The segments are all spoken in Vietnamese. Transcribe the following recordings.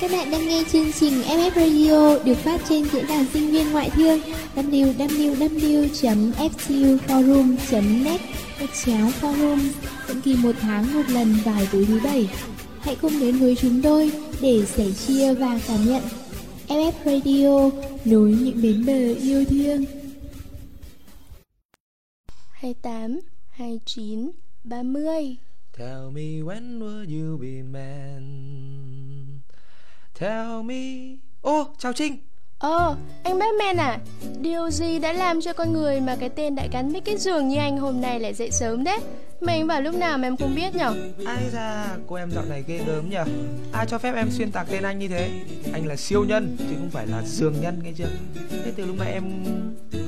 Các bạn đang nghe chương trình FF Radio được phát trên diễn đàn sinh viên ngoại thương www.fcuforum.net gạch chéo forum định kỳ một tháng một lần vào tối thứ bảy. Hãy cùng đến với chúng tôi để sẻ chia và cảm nhận FF Radio nối những bến bờ yêu thương. 28, 29, 30 Tell me when will you be man Tell me Ô, oh, chào Trinh Ờ, anh Batman à Điều gì đã làm cho con người mà cái tên đại gắn với cái giường như anh hôm nay lại dậy sớm đấy? Mà anh vào lúc nào mà em không biết nhở? Ai ra, cô em dạo này ghê gớm nhở? Ai cho phép em xuyên tạc tên anh như thế? Anh là siêu nhân, chứ không phải là giường nhân nghe chưa? Thế từ lúc nãy em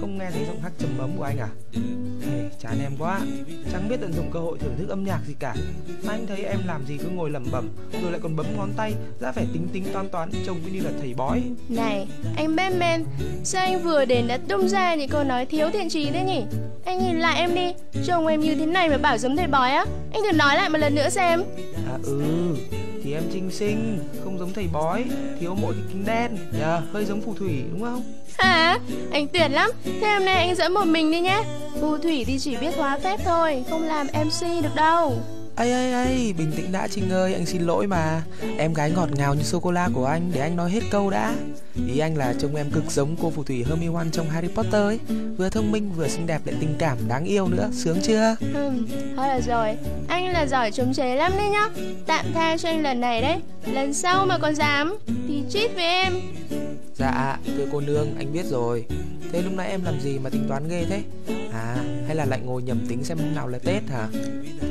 không nghe thấy giọng hát trầm bấm của anh à? Hey, Chán em quá. Chẳng biết tận dụng cơ hội thưởng thức âm nhạc gì cả. Mà anh thấy em làm gì cứ ngồi lẩm bẩm Rồi lại còn bấm ngón tay ra vẻ tính tính toán toán Trông cứ như là thầy bói. Này, anh Batman Sao anh vừa đến đã tung ra những câu nói thiếu thiện trí thế nhỉ? Anh nhìn lại em đi Trông em như thế này mà bảo giống thầy bói á. Anh thử nói lại một lần nữa xem. À ừ thì em trinh sinh không giống thầy bói thiếu mỗi cái kính đen. Yeah, hơi giống phù thủy đúng không? Hả? Anh tuyệt lắm. Thế hôm nay anh dẫn một mình đi nhé. Phù thủy thì chỉ biết hóa phép thôi không làm mc được đâu ấy ấy ấy bình tĩnh đã trinh ơi anh xin lỗi mà. Em gái ngọt ngào như sô cô la của anh để anh nói hết câu đã. Ý anh là trông em cực giống cô phù thủy hermione trong harry potter ấy. Vừa thông minh vừa xinh đẹp lại tình cảm đáng yêu nữa. Sướng chưa? Ừ thôi là rồi. Anh là giỏi chống chế lắm đấy nhá. Tạm tha cho anh lần này đấy. Lần sau mà còn dám thì chít với em. Dạ thưa cô nương anh biết rồi. Thế lúc nãy em làm gì mà tính toán ghê thế? À hay là lại ngồi nhầm tính xem nào là tết hả?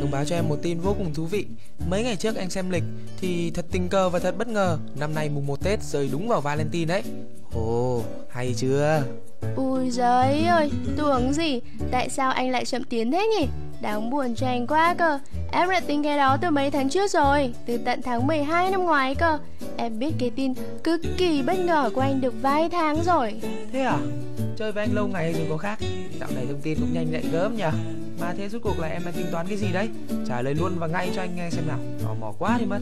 Thông báo cho em một tin vô cùng thú vị. Mấy ngày trước anh xem lịch thì thật tình cờ và thật bất ngờ, năm nay mùng 1 tết rơi đúng vào valentine đấy. Ồ, hay chưa? Ui giời ơi, tưởng gì, tại sao anh lại chậm tiến thế nhỉ? Đáng buồn cho anh quá cơ. Em đã tính cái đó từ mấy tháng trước rồi Từ tận tháng 12 năm ngoái cơ. Em biết cái tin cực kỳ bất ngờ của anh được vài tháng rồi. Thế à? Chơi với anh lâu ngày rồi có khác. Dạo này thông tin cũng nhanh nhạy gớm nhỉ Mà thế rốt cuộc là em đang tính toán cái gì đấy? Trả lời luôn và ngay cho anh nghe xem nào. Tò mò quá đi mất.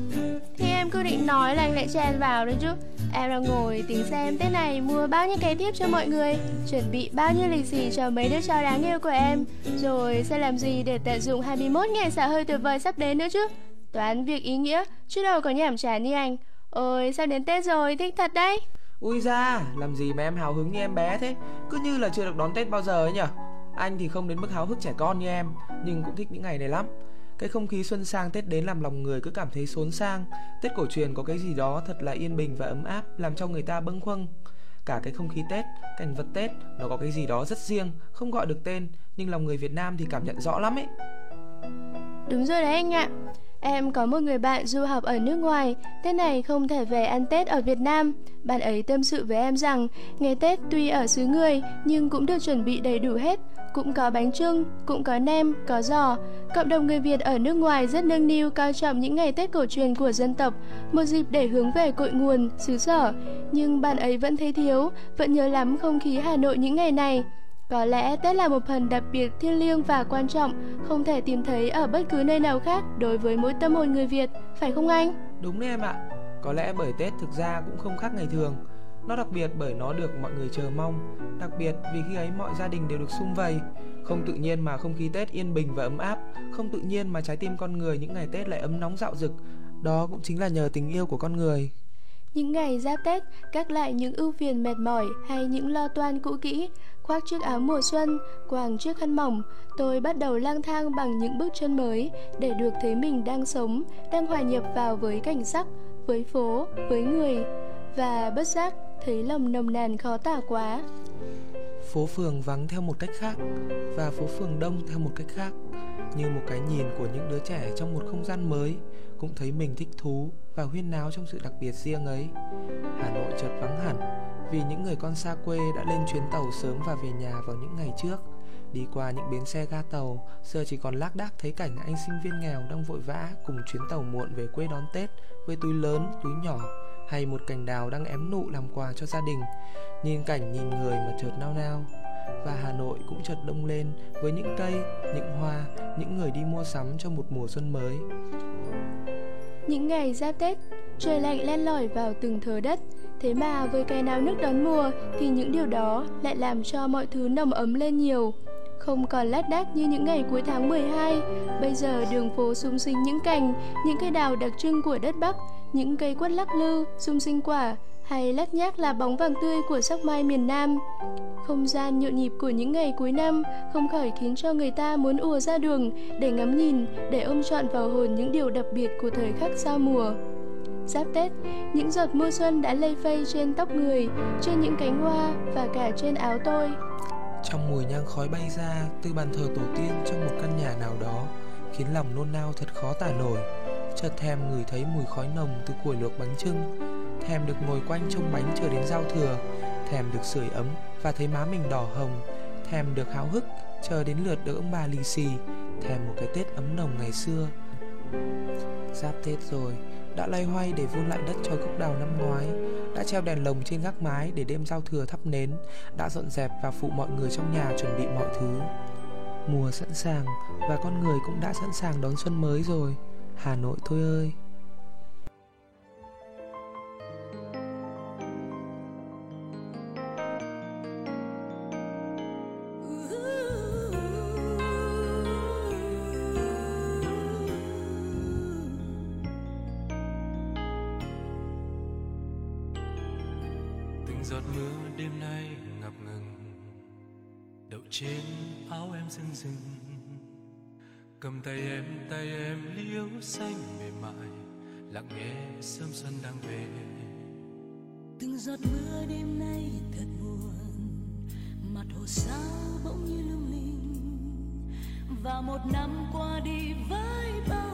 Thì em cứ định nói là anh lại chen vào đấy chứ. Em đang ngồi tính xem Tết này mua bao nhiêu cái thiếp cho mọi người Chuẩn bị bao nhiêu lì xì cho mấy đứa cháu đáng yêu của em Rồi sẽ làm gì để tận dụng 21 ngày xả hơi tuyệt vời sắp đến nữa chứ. Toán việc ý nghĩa Chứ đâu có nhảm chán như anh. Ôi sao đến Tết rồi thích thật đấy. Ui ra làm gì mà em hào hứng như em bé thế? Cứ như là chưa được đón Tết bao giờ ấy nhở? Anh thì không đến mức háo hức trẻ con như em Nhưng cũng thích những ngày này lắm. Cái không khí xuân sang Tết đến làm lòng người cứ cảm thấy xốn sang. Tết cổ truyền có cái gì đó thật là yên bình và ấm áp Làm cho người ta bâng khuâng. Cả cái không khí Tết, cảnh vật Tết Nó có cái gì đó rất riêng Không gọi được tên Nhưng lòng người Việt Nam thì cảm nhận rõ lắm ấy. Đúng rồi đấy anh ạ Em có một người bạn du học ở nước ngoài, Tết này không thể về ăn Tết ở Việt Nam. Bạn ấy tâm sự với em rằng, ngày Tết tuy ở xứ người nhưng cũng được chuẩn bị đầy đủ hết, cũng có bánh trưng, cũng có nem, có giò. Cộng đồng người Việt ở nước ngoài rất nâng niu cao trọng những ngày Tết cổ truyền của dân tộc, một dịp để hướng về cội nguồn, xứ sở. Nhưng bạn ấy vẫn thấy thiếu, vẫn nhớ lắm không khí Hà Nội những ngày này. Có lẽ Tết là một phần đặc biệt thiêng liêng và quan trọng, không thể tìm thấy ở bất cứ nơi nào khác đối với mỗi tâm hồn người Việt, phải không anh? Đúng đấy em ạ. Có lẽ bởi Tết thực ra cũng không khác ngày thường. Nó đặc biệt bởi nó được mọi người chờ mong, đặc biệt vì khi ấy mọi gia đình đều được sum vầy. Không tự nhiên mà không khí Tết yên bình và ấm áp, không tự nhiên mà trái tim con người những ngày Tết lại ấm nóng dạo dực. Đó cũng chính là nhờ tình yêu của con người. Những ngày giáp Tết, các lại những ưu phiền mệt mỏi hay những lo toan cũ kỹ, khoác chiếc áo mùa xuân, quàng chiếc khăn mỏng, tôi bắt đầu lang thang bằng những bước chân mới để được thấy mình đang sống, đang hòa nhập vào với cảnh sắc, với phố, với người và bất giác thấy lòng nồng nàn khó tả quá. Phố phường vắng theo một cách khác và phố phường đông theo một cách khác, như một cái nhìn của những đứa trẻ trong một không gian mới cũng thấy mình thích thú và huyên náo trong sự đặc biệt riêng ấy. Hà Nội chợt vắng hẳn vì những người con xa quê đã lên chuyến tàu sớm và về nhà vào những ngày trước. Đi qua những bến xe ga tàu, giờ chỉ còn lác đác thấy cảnh anh sinh viên nghèo đang vội vã cùng chuyến tàu muộn về quê đón Tết với túi lớn, túi nhỏ hay một cành đào đang ém nụ làm quà cho gia đình. Nhìn cảnh nhìn người mà chợt nao nao. Và Hà Nội cũng chợt đông lên với những cây, những hoa, những người đi mua sắm cho một mùa xuân mới. Những ngày giáp Tết, trời lạnh len lỏi vào từng thớ đất. Thế mà với cái náo nước đón mùa thì những điều đó lại làm cho mọi thứ nồng ấm lên nhiều. Không còn lát đác như những ngày cuối tháng 12, bây giờ đường phố sung sinh những cành, những cây đào đặc trưng của đất Bắc, những cây quất lắc lư, sung sinh quả, hay lát nhác là bóng vàng tươi của sắc mai miền Nam. Không gian nhộn nhịp của những ngày cuối năm không khỏi khiến cho người ta muốn ùa ra đường để ngắm nhìn, để ôm trọn vào hồn những điều đặc biệt của thời khắc giao mùa. Giáp Tết, những giọt mưa xuân đã lây phây trên tóc người, trên những cánh hoa và cả trên áo tôi. Trong mùi nhang khói bay ra từ bàn thờ tổ tiên trong một căn nhà nào đó, khiến lòng nôn nao thật khó tả nổi. Chợt thèm ngửi thấy mùi khói nồng từ củi luộc bánh trưng, thèm được ngồi quanh trông bánh chờ đến giao thừa, thèm được sưởi ấm và thấy má mình đỏ hồng, thèm được háo hức chờ đến lượt được ông bà lì xì, thèm một cái Tết ấm nồng ngày xưa. Giáp Tết rồi, đã loay hoay để vun lại đất cho gốc đào năm ngoái, đã treo đèn lồng trên gác mái để đêm giao thừa thắp nến, đã dọn dẹp và phụ mọi người trong nhà chuẩn bị mọi thứ. Mùa sẵn sàng và con người cũng đã sẵn sàng đón xuân mới rồi. Hà Nội thôi ơi. giọt mưa đêm nay ngập ngừng, đậu trên áo em rưng rưng cầm tay em tay em liễu xanh mềm mại, lặng nghe sớm xuân đang về. Từng giọt mưa đêm nay thật buồn, mặt hồ sao bỗng như lung linh. Và một năm qua đi với bao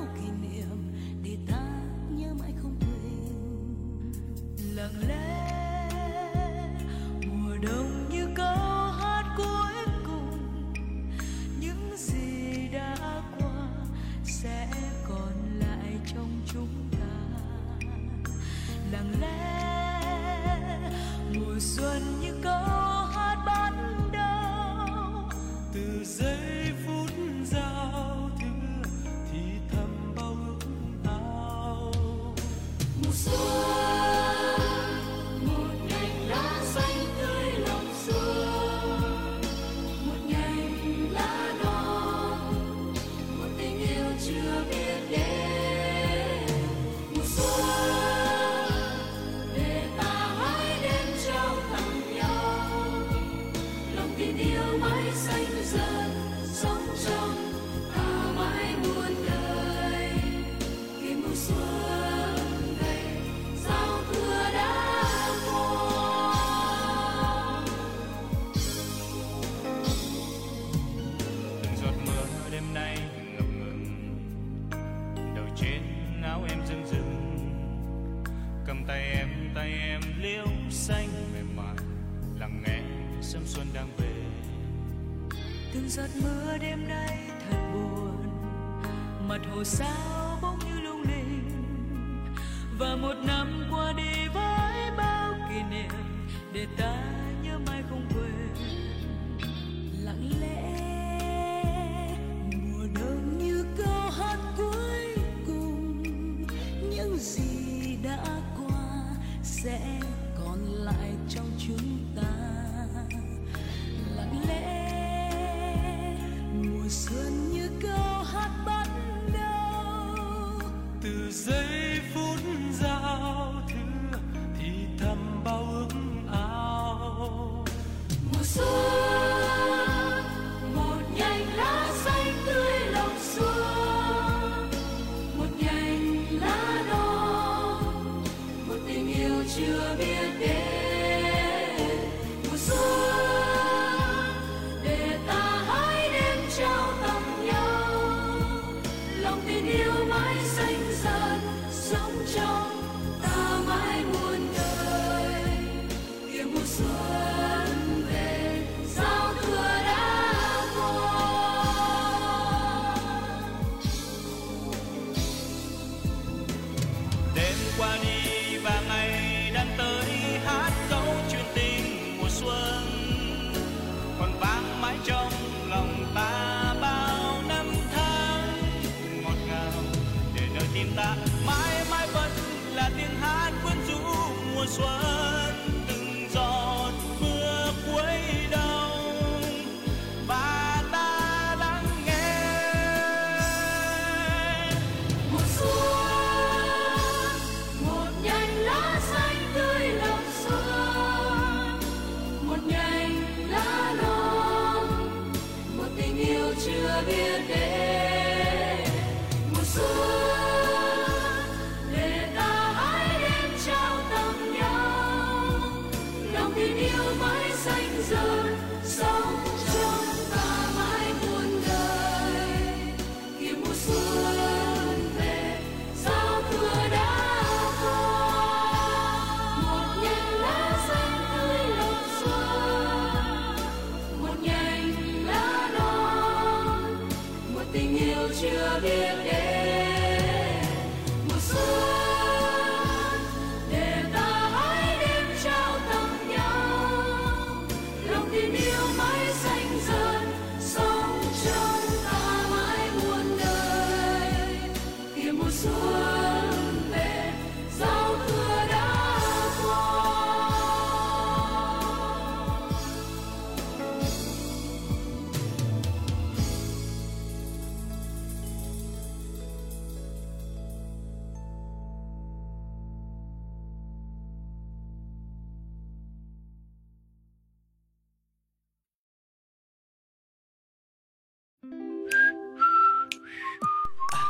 lòng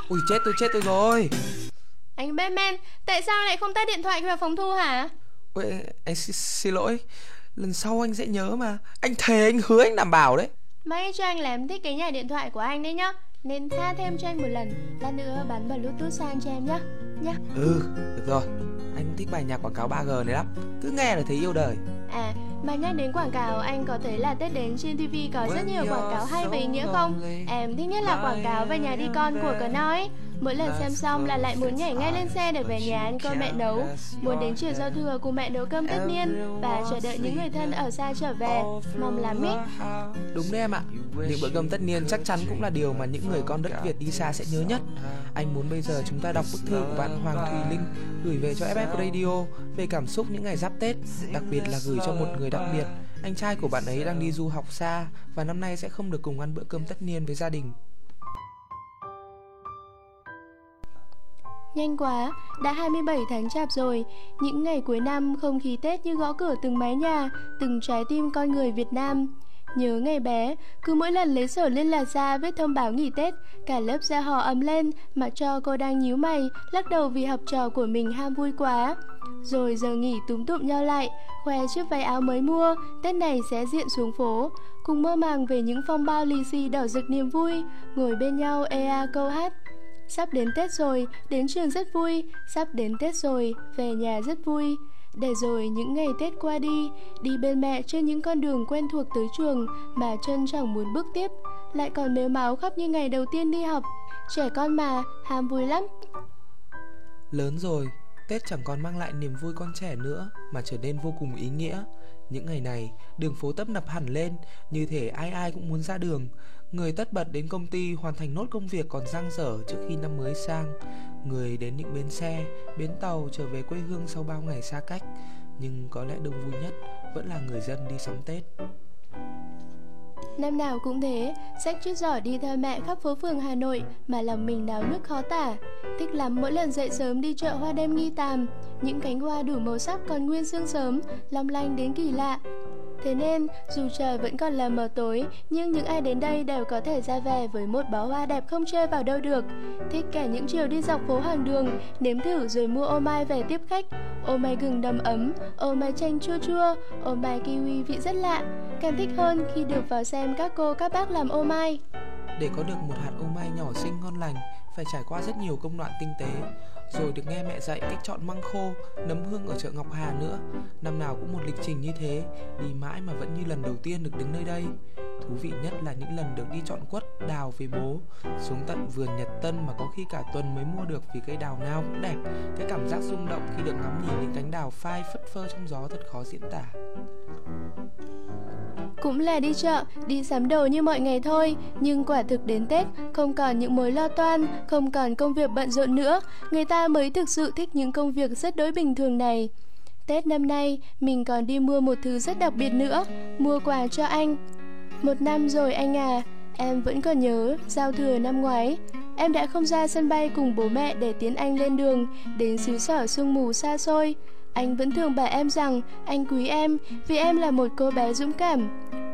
Ui chết tôi chết tôi rồi. Anh Batman, tại sao lại không tắt điện thoại khi vào phòng thu hả? Ui, anh xin, xin lỗi. Lần sau anh sẽ nhớ mà. Anh thề anh hứa anh đảm bảo đấy. May cho anh làm thích cái nhà điện thoại của anh đấy nhá. Nên tha thêm cho anh một lần. Lát nữa bán bluetooth sang cho em nhá. Nhá. Ừ, được rồi. Anh thích bài nhạc quảng cáo 3G này lắm. Cứ nghe là thấy yêu đời. À, mà nhắc đến quảng cáo, anh có thấy là Tết đến trên TV có rất nhiều quảng cáo hay và ý nghĩa không? Em thích nhất là quảng cáo về nhà đi con của cờ nói. Mỗi lần xem xong là lại muốn nhảy ngay lên xe để về nhà ăn cơm mẹ nấu. Muốn đến chiều giao thừa cùng mẹ nấu cơm tất niên và chờ đợi những người thân ở xa trở về. Mong lắm ý. Đúng đấy em ạ Những bữa cơm tất niên chắc chắn cũng là điều mà những người con đất Việt đi xa sẽ nhớ nhất Anh muốn bây giờ chúng ta đọc bức thư của bạn Hoàng Thùy Linh Gửi về cho FF Radio Về cảm xúc những ngày giáp Tết, Đặc biệt là gửi cho một người đặc biệt Anh trai của bạn ấy đang đi du học xa Và năm nay sẽ không được cùng ăn bữa cơm tất niên với gia đình Nhanh quá, đã 27 tháng chạp rồi. Những ngày cuối năm, không khí Tết như gõ cửa từng mái nhà, từng trái tim con người Việt Nam. Nhớ ngày bé, cứ mỗi lần lấy sổ liên lạc ra viết thông báo nghỉ Tết, cả lớp ra hò ấm lên, mà cho cô đang nhíu mày, lắc đầu vì học trò của mình ham vui quá. Rồi giờ nghỉ túm tụm nhau lại, khoe chiếc váy áo mới mua, Tết này sẽ diện xuống phố, cùng mơ màng về những phong bao lì xì đỏ rực niềm vui, ngồi bên nhau ea câu hát. Sắp đến Tết rồi, đến trường rất vui, sắp đến Tết rồi, về nhà rất vui. Để rồi những ngày Tết qua đi, đi bên mẹ trên những con đường quen thuộc tới trường mà chân chẳng muốn bước tiếp, lại còn mếu máu khắp như ngày đầu tiên đi học. Trẻ con mà, ham vui lắm. Lớn rồi, Tết chẳng còn mang lại niềm vui con trẻ nữa mà trở nên vô cùng ý nghĩa. Những ngày này, đường phố tấp nập hẳn lên, như thể ai ai cũng muốn ra đường. Người tất bật đến công ty hoàn thành nốt công việc còn dang dở trước khi năm mới sang. Người đến những bến xe, bến tàu trở về quê hương sau bao ngày xa cách. Nhưng có lẽ đông vui nhất vẫn là người dân đi sắm Tết. Năm nào cũng thế, sách chiếc giỏ đi theo mẹ khắp phố phường Hà Nội mà lòng mình náo nức khó tả. Thích lắm mỗi lần dậy sớm đi chợ hoa đêm nghi tàm, những cánh hoa đủ màu sắc còn nguyên sương sớm, long lanh đến kỳ lạ. Thế nên, dù trời vẫn còn là mờ tối, nhưng những ai đến đây đều có thể ra về với một bó hoa đẹp không chê vào đâu được. Thích cả những chiều đi dọc phố hàng đường, nếm thử rồi mua ô mai về tiếp khách. Ô mai gừng đầm ấm, ô mai chanh chua chua, ô mai kiwi vị rất lạ. Càng thích hơn khi được vào xem các cô các bác làm ô mai. Để có được một hạt ô mai nhỏ xinh ngon lành, phải trải qua rất nhiều công đoạn tinh tế rồi được nghe mẹ dạy cách chọn măng khô, nấm hương ở chợ Ngọc Hà nữa. Năm nào cũng một lịch trình như thế, đi mãi mà vẫn như lần đầu tiên được đứng nơi đây. Thú vị nhất là những lần được đi chọn quất, đào với bố, xuống tận vườn Nhật Tân mà có khi cả tuần mới mua được vì cây đào nào cũng đẹp. Cái cảm giác rung động khi được ngắm nhìn những cánh đào phai phất phơ trong gió thật khó diễn tả. Cũng là đi chợ, đi sắm đồ như mọi ngày thôi, nhưng quả thực đến Tết không còn những mối lo toan, không còn công việc bận rộn nữa, người ta mới thực sự thích những công việc rất đối bình thường này. Tết năm nay, mình còn đi mua một thứ rất đặc biệt nữa, mua quà cho anh. Một năm rồi anh à, em vẫn còn nhớ giao thừa năm ngoái, em đã không ra sân bay cùng bố mẹ để tiến anh lên đường đến xứ sở sương mù xa xôi. Anh vẫn thường bảo em rằng anh quý em vì em là một cô bé dũng cảm.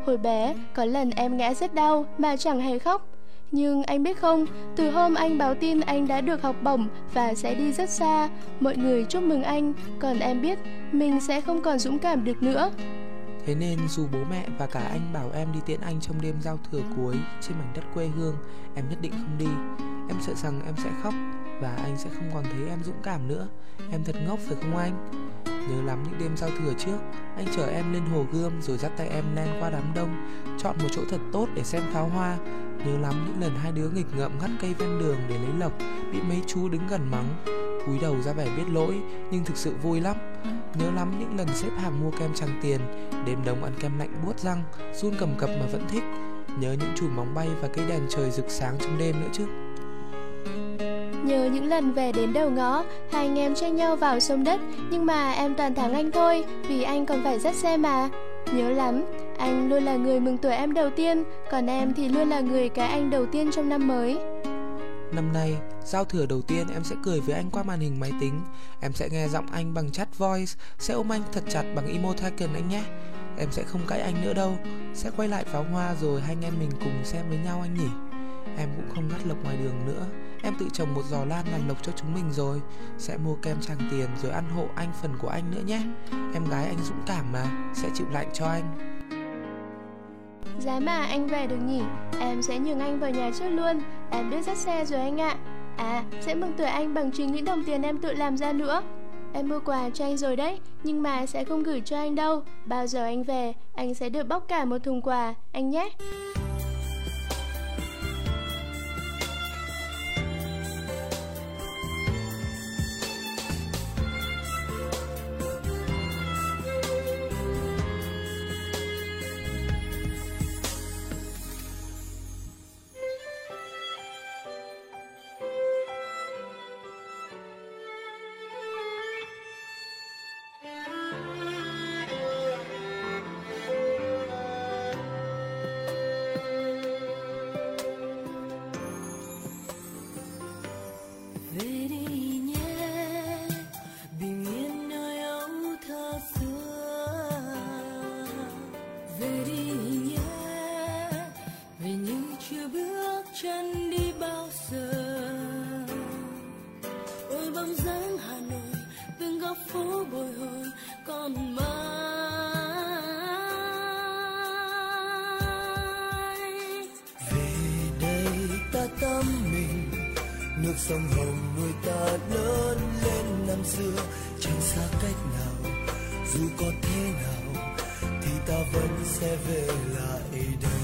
Hồi bé, có lần em ngã rất đau mà chẳng hề khóc. Nhưng anh biết không, từ hôm anh báo tin anh đã được học bổng và sẽ đi rất xa, mọi người chúc mừng anh, còn em biết mình sẽ không còn dũng cảm được nữa. Thế nên dù bố mẹ và cả anh bảo em đi tiễn anh trong đêm giao thừa cuối trên mảnh đất quê hương, em nhất định không đi. Em sợ rằng em sẽ khóc và anh sẽ không còn thấy em dũng cảm nữa. Em thật ngốc phải không anh? Nhớ lắm những đêm giao thừa trước, anh chở em lên hồ gươm rồi dắt tay em len qua đám đông, chọn một chỗ thật tốt để xem pháo hoa. Nhớ lắm những lần hai đứa nghịch ngợm ngắt cây ven đường để lấy lộc, bị mấy chú đứng gần mắng. Cúi đầu ra vẻ biết lỗi, nhưng thực sự vui lắm. Nhớ lắm những lần xếp hàng mua kem trăng tiền, đêm đông ăn kem lạnh buốt răng, run cầm cập mà vẫn thích. Nhớ những chùm bóng bay và cây đèn trời rực sáng trong đêm nữa chứ. Nhớ những lần về đến đầu ngõ, hai anh em tranh nhau vào sông đất, nhưng mà em toàn thắng anh thôi, vì anh còn phải dắt xe mà. Nhớ lắm, anh luôn là người mừng tuổi em đầu tiên, còn em thì luôn là người cái anh đầu tiên trong năm mới. Năm nay, giao thừa đầu tiên em sẽ cười với anh qua màn hình máy tính. Em sẽ nghe giọng anh bằng chat voice Sẽ ôm anh thật chặt bằng emoticon anh nhé. Em sẽ không cãi anh nữa đâu Sẽ quay lại pháo hoa rồi hai anh em mình cùng xem với nhau anh nhỉ. Em cũng không ngắt lộc ngoài đường nữa. Em tự trồng một giò lan làm lộc cho chúng mình rồi. Sẽ mua kem tràng tiền rồi ăn hộ anh phần của anh nữa nhé. Em gái anh dũng cảm mà Sẽ chịu lạnh cho anh. Giá mà anh về được nhỉ? Em sẽ nhường anh vào nhà trước luôn. Em biết dắt xe rồi anh ạ. À sẽ mừng tuổi anh bằng chính những đồng tiền em tự làm ra nữa. Em mua quà cho anh rồi đấy, Nhưng mà sẽ không gửi cho anh đâu. Bao giờ anh về, Anh sẽ được bóc cả một thùng quà. Anh nhé. Sông hồng nuôi ta lớn lên năm xưa. Chẳng xa cách nào, dù có thế nào, thì ta vẫn sẽ về lại đây.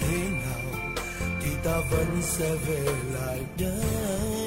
Thế nào thì ta vẫn sẽ về lại đây?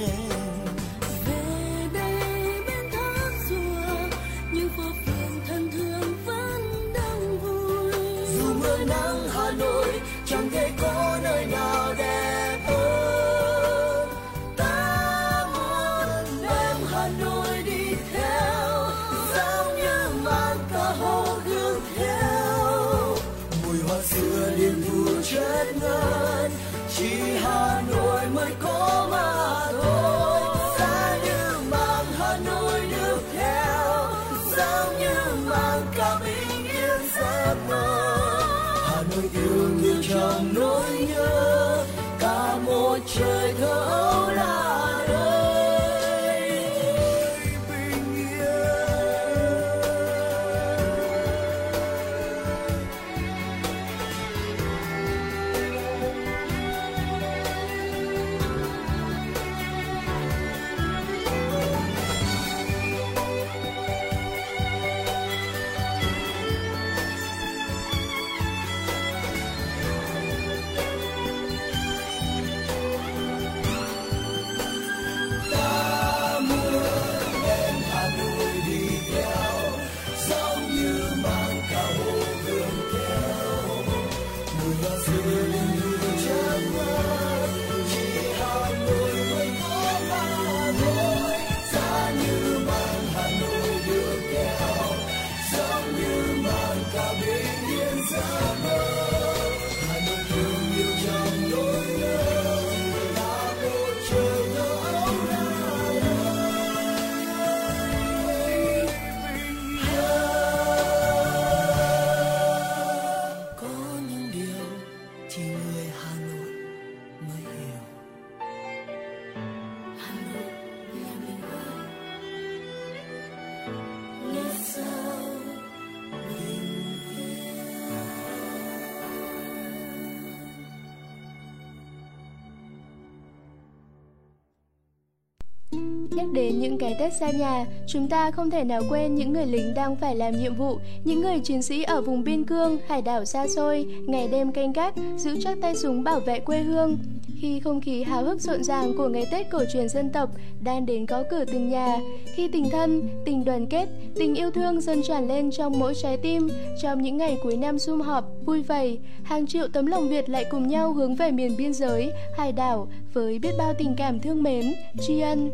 Nhắc đến những cái Tết xa nhà, chúng ta không thể nào quên những người lính đang phải làm nhiệm vụ, những người chiến sĩ ở vùng biên cương, hải đảo xa xôi, ngày đêm canh gác, giữ chắc tay súng bảo vệ quê hương. Khi không khí háo hức rộn ràng của ngày Tết cổ truyền dân tộc đang đến có cửa từng nhà, khi tình thân, tình đoàn kết, tình yêu thương dần tràn lên trong mỗi trái tim, trong những ngày cuối năm sum họp, vui vầy, hàng triệu tấm lòng Việt lại cùng nhau hướng về miền biên giới, hải đảo với biết bao tình cảm thương mến, tri ân.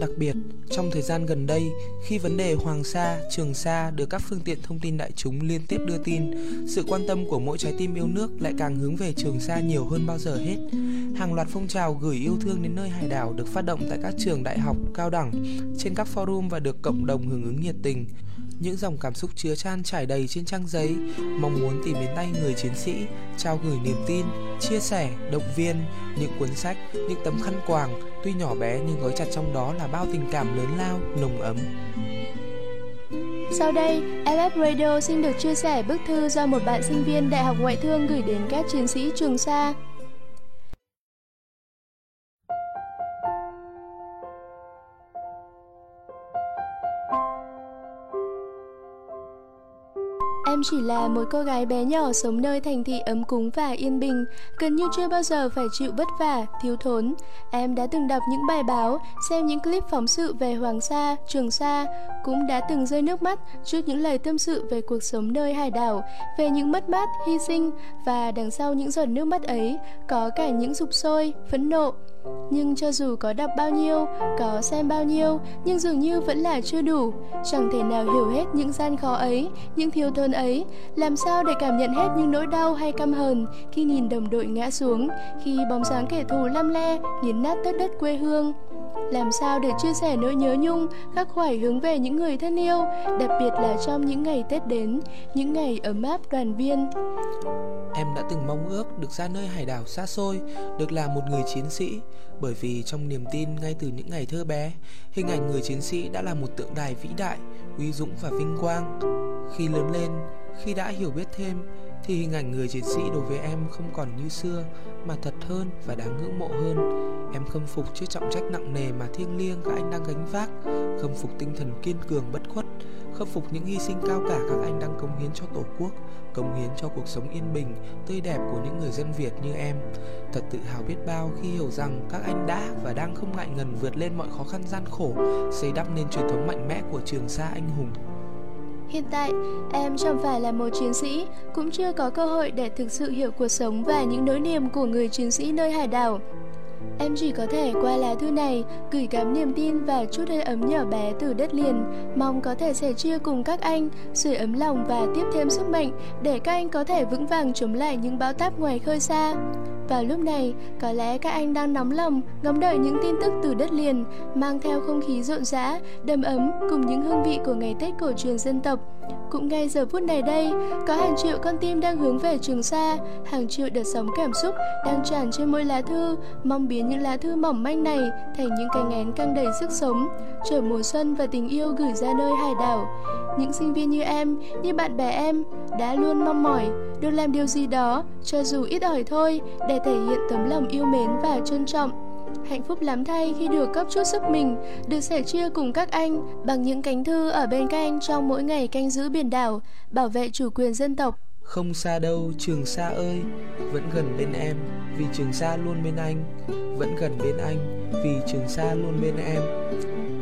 Đặc biệt, trong thời gian gần đây, khi vấn đề Hoàng Sa, Trường Sa được các phương tiện thông tin đại chúng liên tiếp đưa tin, sự quan tâm của mỗi trái tim yêu nước lại càng hướng về Trường Sa nhiều hơn bao giờ hết. Hàng loạt phong trào gửi yêu thương đến nơi hải đảo được phát động tại các trường đại học, cao đẳng, trên các forum và được cộng đồng hưởng ứng nhiệt tình. Những dòng cảm xúc chứa chan trải đầy trên trang giấy, mong muốn tìm đến tay người chiến sĩ, trao gửi niềm tin, chia sẻ, động viên, những cuốn sách, những tấm khăn quàng, tuy nhỏ bé nhưng gói chặt trong đó là bao tình cảm lớn lao, nồng ấm. Sau đây, FF Radio xin được chia sẻ bức thư do một bạn sinh viên Đại học Ngoại thương gửi đến các chiến sĩ Trường Sa. Em chỉ là một cô gái bé nhỏ sống nơi thành thị ấm cúng và yên bình, gần như chưa bao giờ phải chịu vất vả, thiếu thốn. Em đã từng đọc những bài báo, xem những clip phóng sự về Hoàng Sa, Trường Sa, cũng đã từng rơi nước mắt trước những lời tâm sự về cuộc sống nơi hải đảo, về những mất mát, hy sinh và đằng sau những giọt nước mắt ấy có cả những dục sôi, phẫn nộ. Nhưng cho dù có đọc bao nhiêu, có xem bao nhiêu, nhưng dường như vẫn là chưa đủ. Chẳng thể nào hiểu hết những gian khó ấy, những thiếu thốn ấy. Làm sao để cảm nhận hết những nỗi đau hay căm hờn khi nhìn đồng đội ngã xuống, khi bóng dáng kẻ thù lăm le, nghiền nát tất đất quê hương. Làm sao để chia sẻ nỗi nhớ nhung, khắc khoải hướng về những người thân yêu, đặc biệt là trong những ngày Tết đến, những ngày ấm áp đoàn viên. Em đã từng mong ước được ra nơi hải đảo xa xôi, được là một người chiến sĩ, bởi vì trong niềm tin ngay từ những ngày thơ bé, hình ảnh người chiến sĩ đã là một tượng đài vĩ đại, uy dũng và vinh quang. Khi lớn lên, khi đã hiểu biết thêm, thì hình ảnh người chiến sĩ đối với em không còn như xưa mà thật hơn và đáng ngưỡng mộ hơn. Em khâm phục trước trọng trách nặng nề mà thiêng liêng các anh đang gánh vác, khâm phục tinh thần kiên cường bất khuất, khắc phục những hy sinh cao cả các anh đang cống hiến cho Tổ quốc, cống hiến cho cuộc sống yên bình, tươi đẹp của những người dân Việt như em. Thật tự hào biết bao khi hiểu rằng các anh đã và đang không ngại ngần vượt lên mọi khó khăn gian khổ, xây đắp nên truyền thống mạnh mẽ của Trường Sa anh hùng. Hiện tại, em chẳng phải là một chiến sĩ, cũng chưa có cơ hội để thực sự hiểu cuộc sống và những nỗi niềm của người chiến sĩ nơi hải đảo. Em chỉ có thể qua lá thư này gửi gắm niềm tin và chút hơi ấm nhỏ bé từ đất liền, mong có thể sẻ chia cùng các anh, sưởi ấm lòng và tiếp thêm sức mạnh để các anh có thể vững vàng chống lại những bão táp ngoài khơi xa. Vào lúc này, có lẽ các anh đang nóng lòng ngóng đợi những tin tức từ đất liền, mang theo không khí rộn rã, đầm ấm cùng những hương vị của ngày Tết cổ truyền dân tộc. Cũng ngay giờ phút này đây, có hàng triệu con tim đang hướng về Trường xa hàng triệu đợt sóng cảm xúc đang tràn trên mỗi lá thư, mong biến những lá thư mỏng manh này thành những cánh én căng đầy sức sống, chở mùa xuân và tình yêu gửi ra nơi hải đảo. Những sinh viên như em, như bạn bè em, đã luôn mong mỏi được làm điều gì đó, cho dù ít ỏi thôi, để thể hiện tấm lòng yêu mến và trân trọng. Hạnh phúc lắm thay khi được cấp chút sức mình, được sẻ chia cùng các anh bằng những cánh thư ở bên các anh trong mỗi ngày canh giữ biển đảo, bảo vệ chủ quyền dân tộc. Không xa đâu Trường Sa ơi Vẫn gần bên em. Vì Trường Sa luôn bên anh Vẫn gần bên anh. Vì Trường Sa luôn bên em.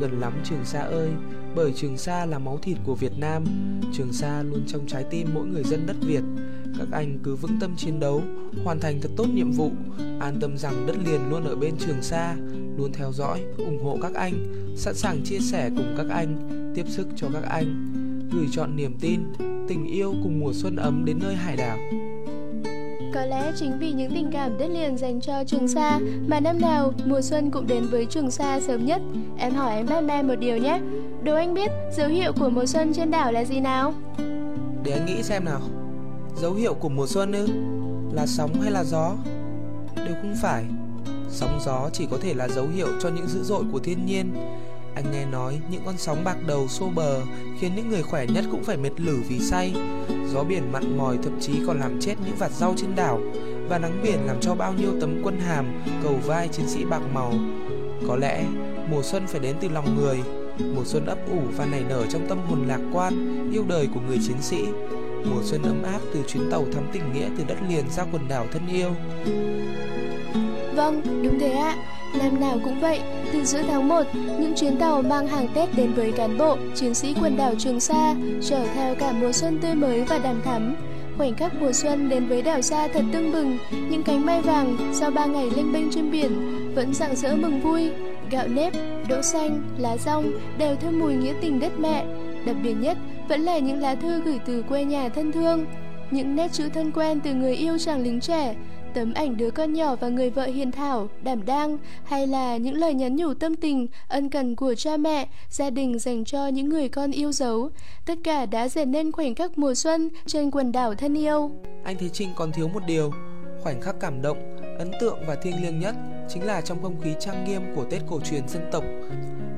Gần lắm Trường Sa ơi Bởi Trường Sa là máu thịt của Việt Nam. Trường Sa luôn trong trái tim mỗi người dân đất Việt. Các anh cứ vững tâm chiến đấu Hoàn thành thật tốt nhiệm vụ. An tâm rằng đất liền luôn ở bên Trường Sa Luôn theo dõi, ủng hộ các anh Sẵn sàng chia sẻ cùng các anh Tiếp sức cho các anh. Gửi chọn niềm tin tình yêu cùng mùa xuân ấm đến nơi hải đảo. Có lẽ chính vì những tình cảm đất liền dành cho Trường Sa mà năm nào mùa xuân cũng đến với Trường Sa sớm nhất. Em hỏi anh Batman một điều nhé. Đố anh biết dấu hiệu của mùa xuân trên đảo là gì nào? Để anh nghĩ xem nào. Dấu hiệu của mùa xuân ư? Là sóng hay là gió? Đều không phải. Sóng gió chỉ có thể là dấu hiệu cho những dữ dội của thiên nhiên anh nghe nói những con sóng bạc đầu xô bờ khiến những người khỏe nhất cũng phải mệt lử vì say. Gió biển mặn mòi thậm chí còn làm chết những vạt rau trên đảo và nắng biển làm cho bao nhiêu tấm quân hàm cầu vai chiến sĩ bạc màu. Có lẽ mùa xuân phải đến từ lòng người, mùa xuân ấp ủ và nảy nở trong tâm hồn lạc quan, yêu đời của người chiến sĩ. Mùa xuân ấm áp từ chuyến tàu thắm tình nghĩa từ đất liền ra quần đảo thân yêu. Vâng, đúng thế ạ. Năm nào cũng vậy, từ giữa tháng 1, những chuyến tàu mang hàng Tết đến với cán bộ, chiến sĩ quần đảo Trường Sa, chở theo cả mùa xuân tươi mới và đàm thắm. Khoảnh khắc mùa xuân đến với đảo xa thật tưng bừng, những cánh mai vàng sau ba ngày lênh bênh trên biển vẫn rạng rỡ mừng vui. Gạo nếp, đỗ xanh, lá rong đều thơm mùi nghĩa tình đất mẹ. Đặc biệt nhất vẫn là những lá thư gửi từ quê nhà thân thương, những nét chữ thân quen từ người yêu chàng lính trẻ, tấm ảnh đứa con nhỏ và người vợ hiền thảo, đảm đang hay là những lời nhắn nhủ tâm tình, ân cần của cha mẹ, gia đình dành cho những người con yêu dấu. Tất cả đã dệt nên khoảnh khắc mùa xuân trên quần đảo thân yêu. Anh thấy Trinh còn thiếu một điều, khoảnh khắc cảm động, ấn tượng và thiêng liêng nhất chính là trong không khí trang nghiêm của Tết cổ truyền dân tộc.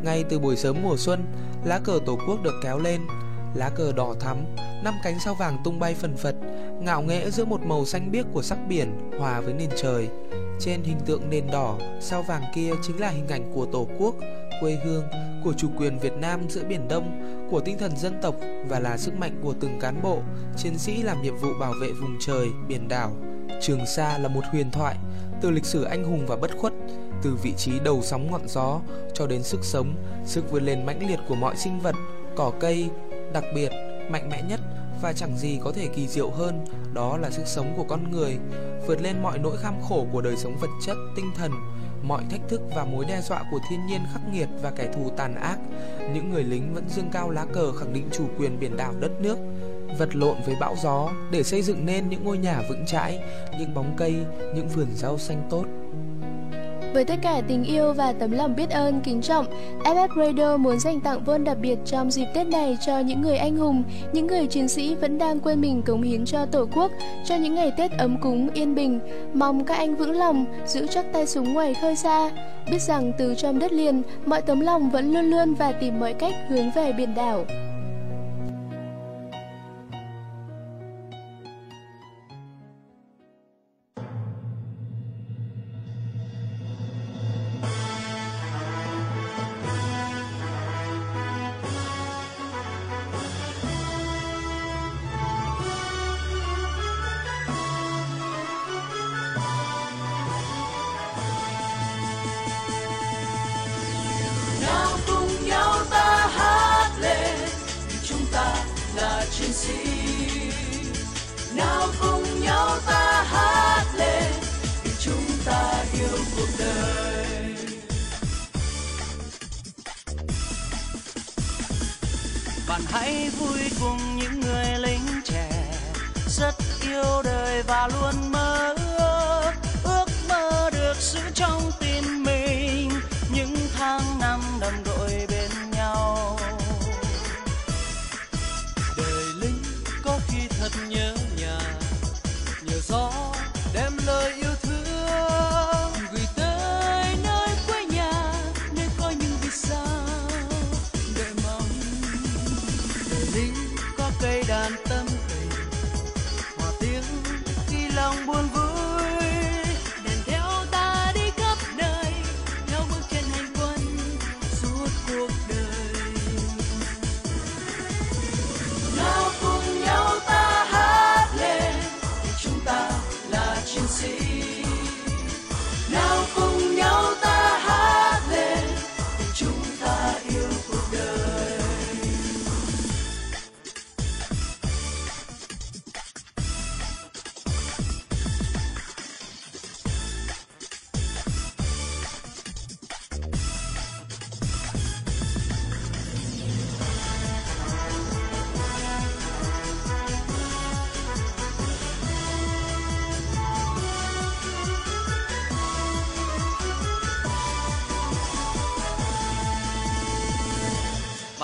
Ngay từ buổi sớm mùa xuân, lá cờ Tổ quốc được kéo lên, lá cờ đỏ thắm, năm cánh sao vàng tung bay phần phật, ngạo nghễ giữa một màu xanh biếc của sắc biển hòa với nền trời. Trên hình tượng nền đỏ, sao vàng kia chính là hình ảnh của Tổ quốc, quê hương, của chủ quyền Việt Nam giữa Biển Đông, của tinh thần dân tộc và là sức mạnh của từng cán bộ, chiến sĩ làm nhiệm vụ bảo vệ vùng trời, biển đảo. Trường Sa là một huyền thoại, từ lịch sử anh hùng và bất khuất, từ vị trí đầu sóng ngọn gió cho đến sức sống, sức vươn lên mãnh liệt của mọi sinh vật, cỏ cây, đặc biệt, mạnh mẽ nhất và chẳng gì có thể kỳ diệu hơn, đó là sức sống của con người, vượt lên mọi nỗi kham khổ của đời sống vật chất, tinh thần, mọi thách thức và mối đe dọa của thiên nhiên khắc nghiệt và kẻ thù tàn ác, những người lính vẫn dương cao lá cờ khẳng định chủ quyền biển đảo đất nước, vật lộn với bão gió để xây dựng nên những ngôi nhà vững chãi, những bóng cây, những vườn rau xanh tốt. Với tất cả tình yêu và tấm lòng biết ơn, kính trọng, FF Radio muốn dành tặng vôn đặc biệt trong dịp Tết này cho những người anh hùng, những người chiến sĩ vẫn đang quên mình cống hiến cho Tổ quốc, cho những ngày Tết ấm cúng, yên bình. Mong các anh vững lòng, giữ chắc tay súng ngoài khơi xa, biết rằng từ trong đất liền, mọi tấm lòng vẫn luôn luôn và tìm mọi cách hướng về biển đảo.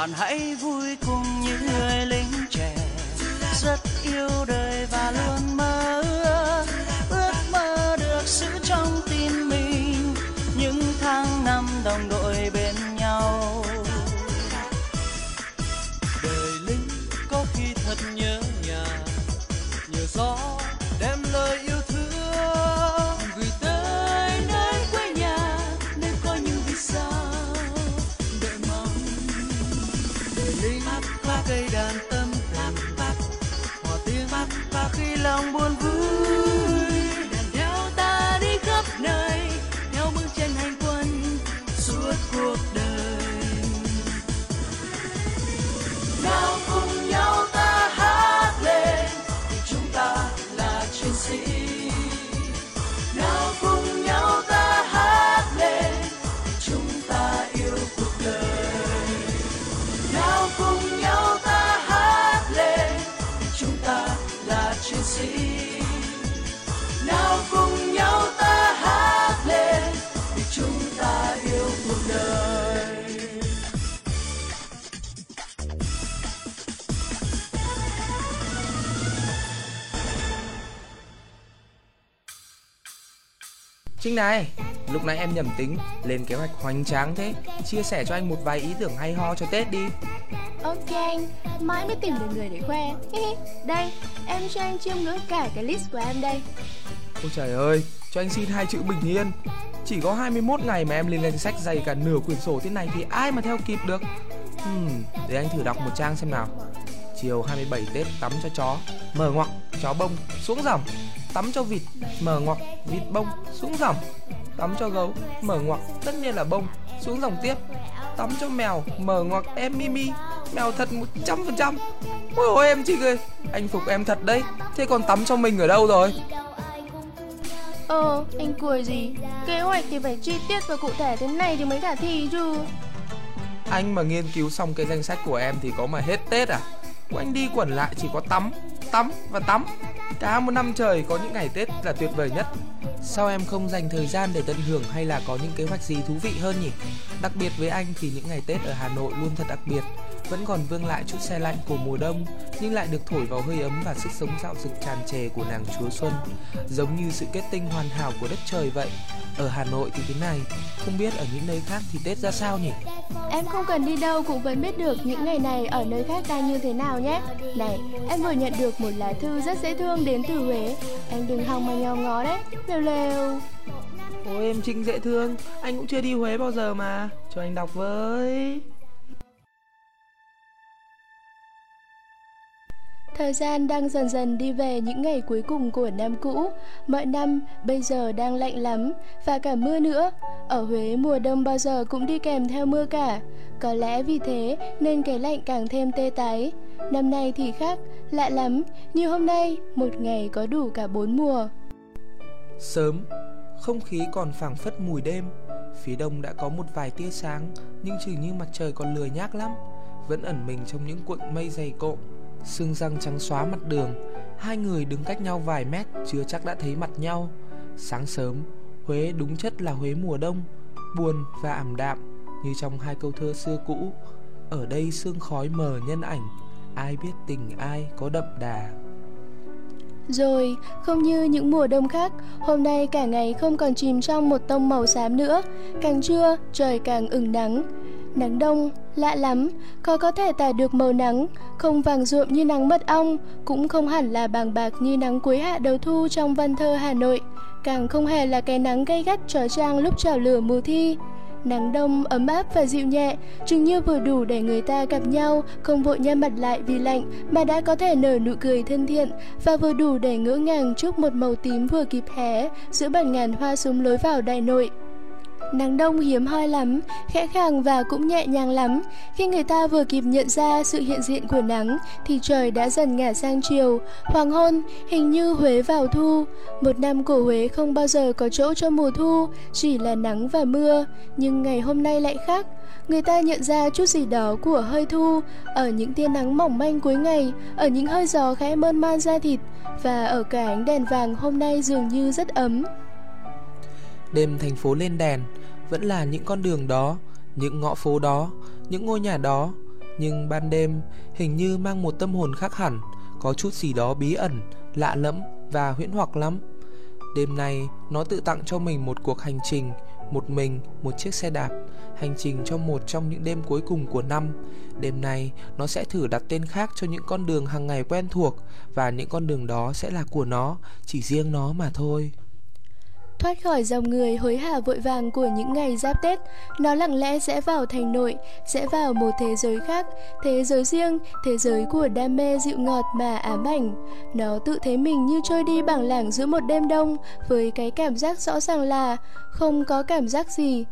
Bạn hãy Trinh này, lúc nãy em nhầm tính, lên kế hoạch hoành tráng thế. Chia sẻ cho anh một vài ý tưởng hay ho cho Tết đi. Ok anh, mãi mới tìm được người để khoe. Đây, em cho anh chiêm ngưỡng cả cái list của em đây. Ôi trời ơi, cho anh xin hai chữ bình yên. Chỉ có 21 ngày mà em lên danh sách dày cả nửa quyển sổ thế này thì ai mà theo kịp được? Hmm, Để anh thử đọc một trang xem nào. Chiều 27 Tết tắm cho chó Mở ngoặc, chó bông, xuống dòng Tắm cho vịt, mở ngoặc, vịt bông, xuống dòng Tắm cho gấu, mở ngoặc, tất nhiên là bông, xuống dòng tiếp Tắm cho mèo, mở ngoặc, em Mimi Mèo thật 100% Ôi ôi em chị ơi, anh phục em thật đấy Thế còn tắm cho mình ở đâu rồi? Ờ, anh cười gì? Kế hoạch thì phải chi tiết và cụ thể thế này thì mới khả thi chứ Anh mà nghiên cứu xong cái danh sách của em thì có mà hết Tết à? Quanh đi quẩn lại chỉ có tắm, tắm và tắm. Cả một năm trời có những ngày Tết là tuyệt vời nhất. Sao em không dành thời gian để tận hưởng hay là có những kế hoạch gì thú vị hơn nhỉ? Đặc biệt với anh thì những ngày Tết ở Hà Nội luôn thật đặc biệt. Vẫn còn vương lại chút xe lạnh của mùa đông nhưng lại được thổi vào hơi ấm và sức sống dạo dực tràn trề của nàng Chúa Xuân. Giống như sự kết tinh hoàn hảo của đất trời vậy. Ở Hà Nội thì thế này, không biết ở những nơi khác thì Tết ra sao nhỉ? Em không cần đi đâu cũng vẫn biết được những ngày này ở nơi khác đang như thế nào nhé Này, em vừa nhận được một lá thư rất dễ thương đến từ Huế. Anh đừng hòng mà nhòm ngó đấy, lều lều. Ôi em Trinh dễ thương, anh cũng chưa đi Huế bao giờ mà. Cho anh đọc với. Thời gian đang dần dần đi về những ngày cuối cùng của năm cũ. Mọi năm bây giờ đang lạnh lắm và cả mưa nữa. Ở Huế mùa đông bao giờ cũng đi kèm theo mưa cả. Có lẽ vì thế nên cái lạnh càng thêm tê tái. Năm nay thì khác, lạ lắm. Như hôm nay, một ngày có đủ cả bốn mùa. Sớm, Không khí còn phảng phất mùi đêm Phía đông đã có một vài tia sáng Nhưng chừng như mặt trời còn lười nhác lắm Vẫn ẩn mình trong những cuộn mây dày cộm Sương răng trắng xóa mặt đường Hai người đứng cách nhau vài mét Chưa chắc đã thấy mặt nhau Sáng sớm Huế đúng chất là Huế mùa đông Buồn và ảm đạm Như trong hai câu thơ xưa cũ Ở đây sương khói mờ nhân ảnh Ai biết tình ai có đậm đà rồi, không như những mùa đông khác, hôm nay cả ngày không còn chìm trong một tông màu xám nữa. Càng trưa, trời càng ửng nắng. Nắng đông, lạ lắm, khó có thể tả được màu nắng, không vàng ruộm như nắng mật ong, cũng không hẳn là bàng bạc như nắng cuối hạ đầu thu trong văn thơ Hà Nội, càng không hề là cái nắng gay gắt trói trang lúc trào lửa mùa thi. Nắng đông ấm áp và dịu nhẹ, chừng như vừa đủ để người ta gặp nhau, không vội nhăn mặt lại vì lạnh mà đã có thể nở nụ cười thân thiện và vừa đủ để ngỡ ngàng trước một màu tím vừa kịp hé giữa bàn ngàn hoa súng lối vào đại nội. Nắng đông hiếm hoi lắm, khẽ khàng và cũng nhẹ nhàng lắm. Khi người ta vừa kịp nhận ra sự hiện diện của nắng thì trời đã dần ngả sang chiều. Hoàng hôn, hình như Huế vào thu. Một năm của Huế không bao giờ có chỗ cho mùa thu, chỉ là nắng và mưa. Nhưng ngày hôm nay lại khác. Người ta nhận ra chút gì đó của hơi thu ở những tia nắng mỏng manh cuối ngày, ở những hơi gió khẽ mơn man da thịt và ở cả ánh đèn vàng hôm nay dường như rất ấm. Đêm thành phố lên đèn, vẫn là những con đường đó, những ngõ phố đó, những ngôi nhà đó, nhưng ban đêm hình như mang một tâm hồn khác hẳn, có chút gì đó bí ẩn, lạ lẫm và huyễn hoặc lắm. Đêm nay nó tự tặng cho mình một cuộc hành trình, một mình, một chiếc xe đạp, hành trình trong một trong những đêm cuối cùng của năm. Đêm nay nó sẽ thử đặt tên khác cho những con đường hàng ngày quen thuộc và những con đường đó sẽ là của nó, chỉ riêng nó mà thôi. Thoát khỏi dòng người hối hả vội vàng của những ngày giáp Tết, nó lặng lẽ sẽ vào thành nội, sẽ vào một thế giới khác, thế giới riêng, thế giới của đam mê dịu ngọt mà ám ảnh. Nó tự thấy mình như trôi đi bằng lảng giữa một đêm đông, với cái cảm giác rõ ràng là không có cảm giác gì.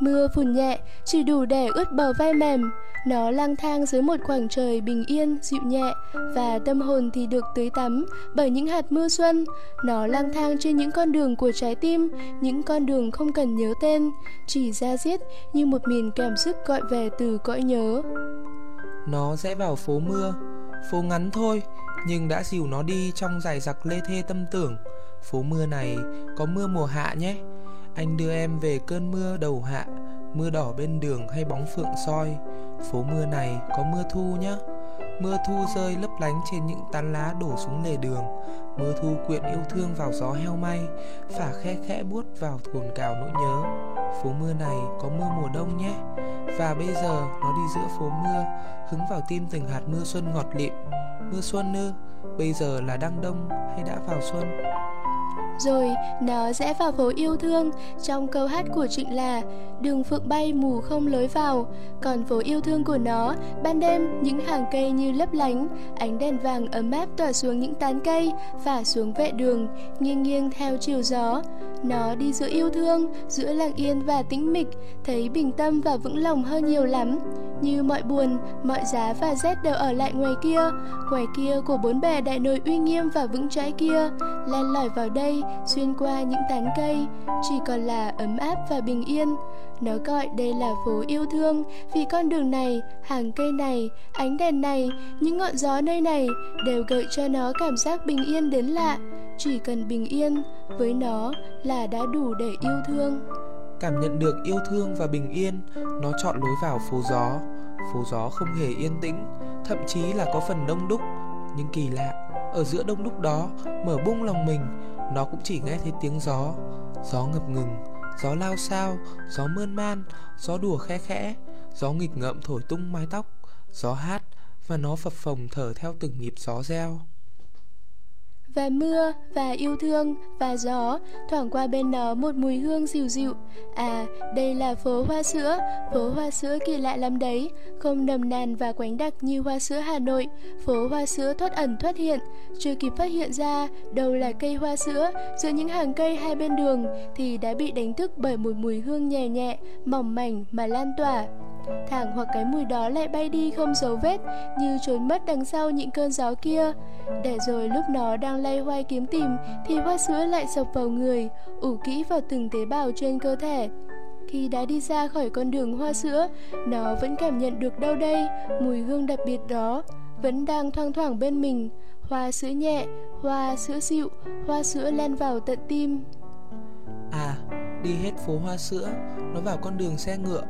Mưa phùn nhẹ, chỉ đủ để ướt bờ vai mềm. Nó lang thang dưới một khoảng trời bình yên, dịu nhẹ và tâm hồn thì được tưới tắm bởi những hạt mưa xuân. Nó lang thang trên những con đường của trái tim, những con đường không cần nhớ tên, chỉ ra diết như một miền cảm xúc gọi về từ cõi nhớ. Nó sẽ vào phố mưa, phố ngắn thôi, nhưng đã dìu nó đi trong dài giặc lê thê tâm tưởng. Phố mưa này có mưa mùa hạ nhé. Anh đưa em về cơn mưa đầu hạ, mưa đỏ bên đường hay bóng phượng soi. Phố mưa này có mưa thu nhá. Mưa thu rơi lấp lánh trên những tán lá đổ xuống lề đường. Mưa thu quyện yêu thương vào gió heo may Phả khe khẽ buốt vào cồn cào nỗi nhớ. Phố mưa này có mưa mùa đông nhé. Và bây giờ nó đi giữa phố mưa Hứng vào tim từng hạt mưa xuân ngọt lịm. Mưa xuân ư Bây giờ là đang đông hay đã vào xuân? Rồi nó rẽ vào phố yêu thương. Trong câu hát của Trịnh là Đường phượng bay mù không lối vào. Còn phố yêu thương của nó Ban đêm những hàng cây như lấp lánh Ánh đèn vàng ấm áp tỏa xuống những tán cây Và xuống vệ đường Nghiêng nghiêng theo chiều gió. Nó đi giữa yêu thương Giữa lặng yên và tĩnh mịch Thấy bình tâm và vững lòng hơn nhiều lắm. Như mọi buồn, mọi giá và rét đều ở lại ngoài kia. Ngoài kia của bốn bề đại nội uy nghiêm và vững chãi kia Len lỏi vào đây xuyên qua những tán cây, chỉ còn là ấm áp và bình yên. Nó gọi đây là phố yêu thương, vì con đường này, hàng cây này, ánh đèn này, những ngọn gió nơi này đều gợi cho nó cảm giác bình yên đến lạ. Chỉ cần bình yên với nó là đã đủ để yêu thương. Cảm nhận được yêu thương và bình yên, nó chọn lối vào phố gió. Phố gió không hề yên tĩnh, thậm chí là có phần đông đúc nhưng kỳ lạ ở giữa đông đúc đó mở bung lòng mình nó cũng chỉ nghe thấy tiếng gió. Gió ngập ngừng, gió lao sao, gió mơn man, gió đùa khe khẽ, gió nghịch ngợm thổi tung mái tóc, gió hát và nó phập phồng thở theo từng nhịp gió reo và mưa, và yêu thương, và gió, thoảng qua bên nó một mùi hương dịu dịu. À đây là phố hoa sữa. Phố hoa sữa kỳ lạ lắm đấy. Không nầm nàn và quánh đặc như hoa sữa hà nội. Phố hoa sữa thoát ẩn, thoát hiện. Chưa kịp phát hiện ra đâu là cây hoa sữa. Giữa những hàng cây hai bên đường thì đã bị đánh thức bởi một mùi hương nhẹ nhẹ, mỏng mảnh mà lan tỏa. Thẳng hoặc cái mùi đó lại bay đi không dấu vết Như trốn mất đằng sau những cơn gió kia Để rồi lúc nó đang lay hoay kiếm tìm Thì hoa sữa lại sộc vào người ủ kỹ vào từng tế bào trên cơ thể khi đã đi ra khỏi con đường hoa sữa, nó vẫn cảm nhận được đâu đây mùi hương đặc biệt đó, vẫn đang thoang thoảng bên mình. Hoa sữa nhẹ, hoa sữa dịu, hoa sữa len vào tận tim. À, đi hết phố hoa sữa, nó vào con đường xe ngựa,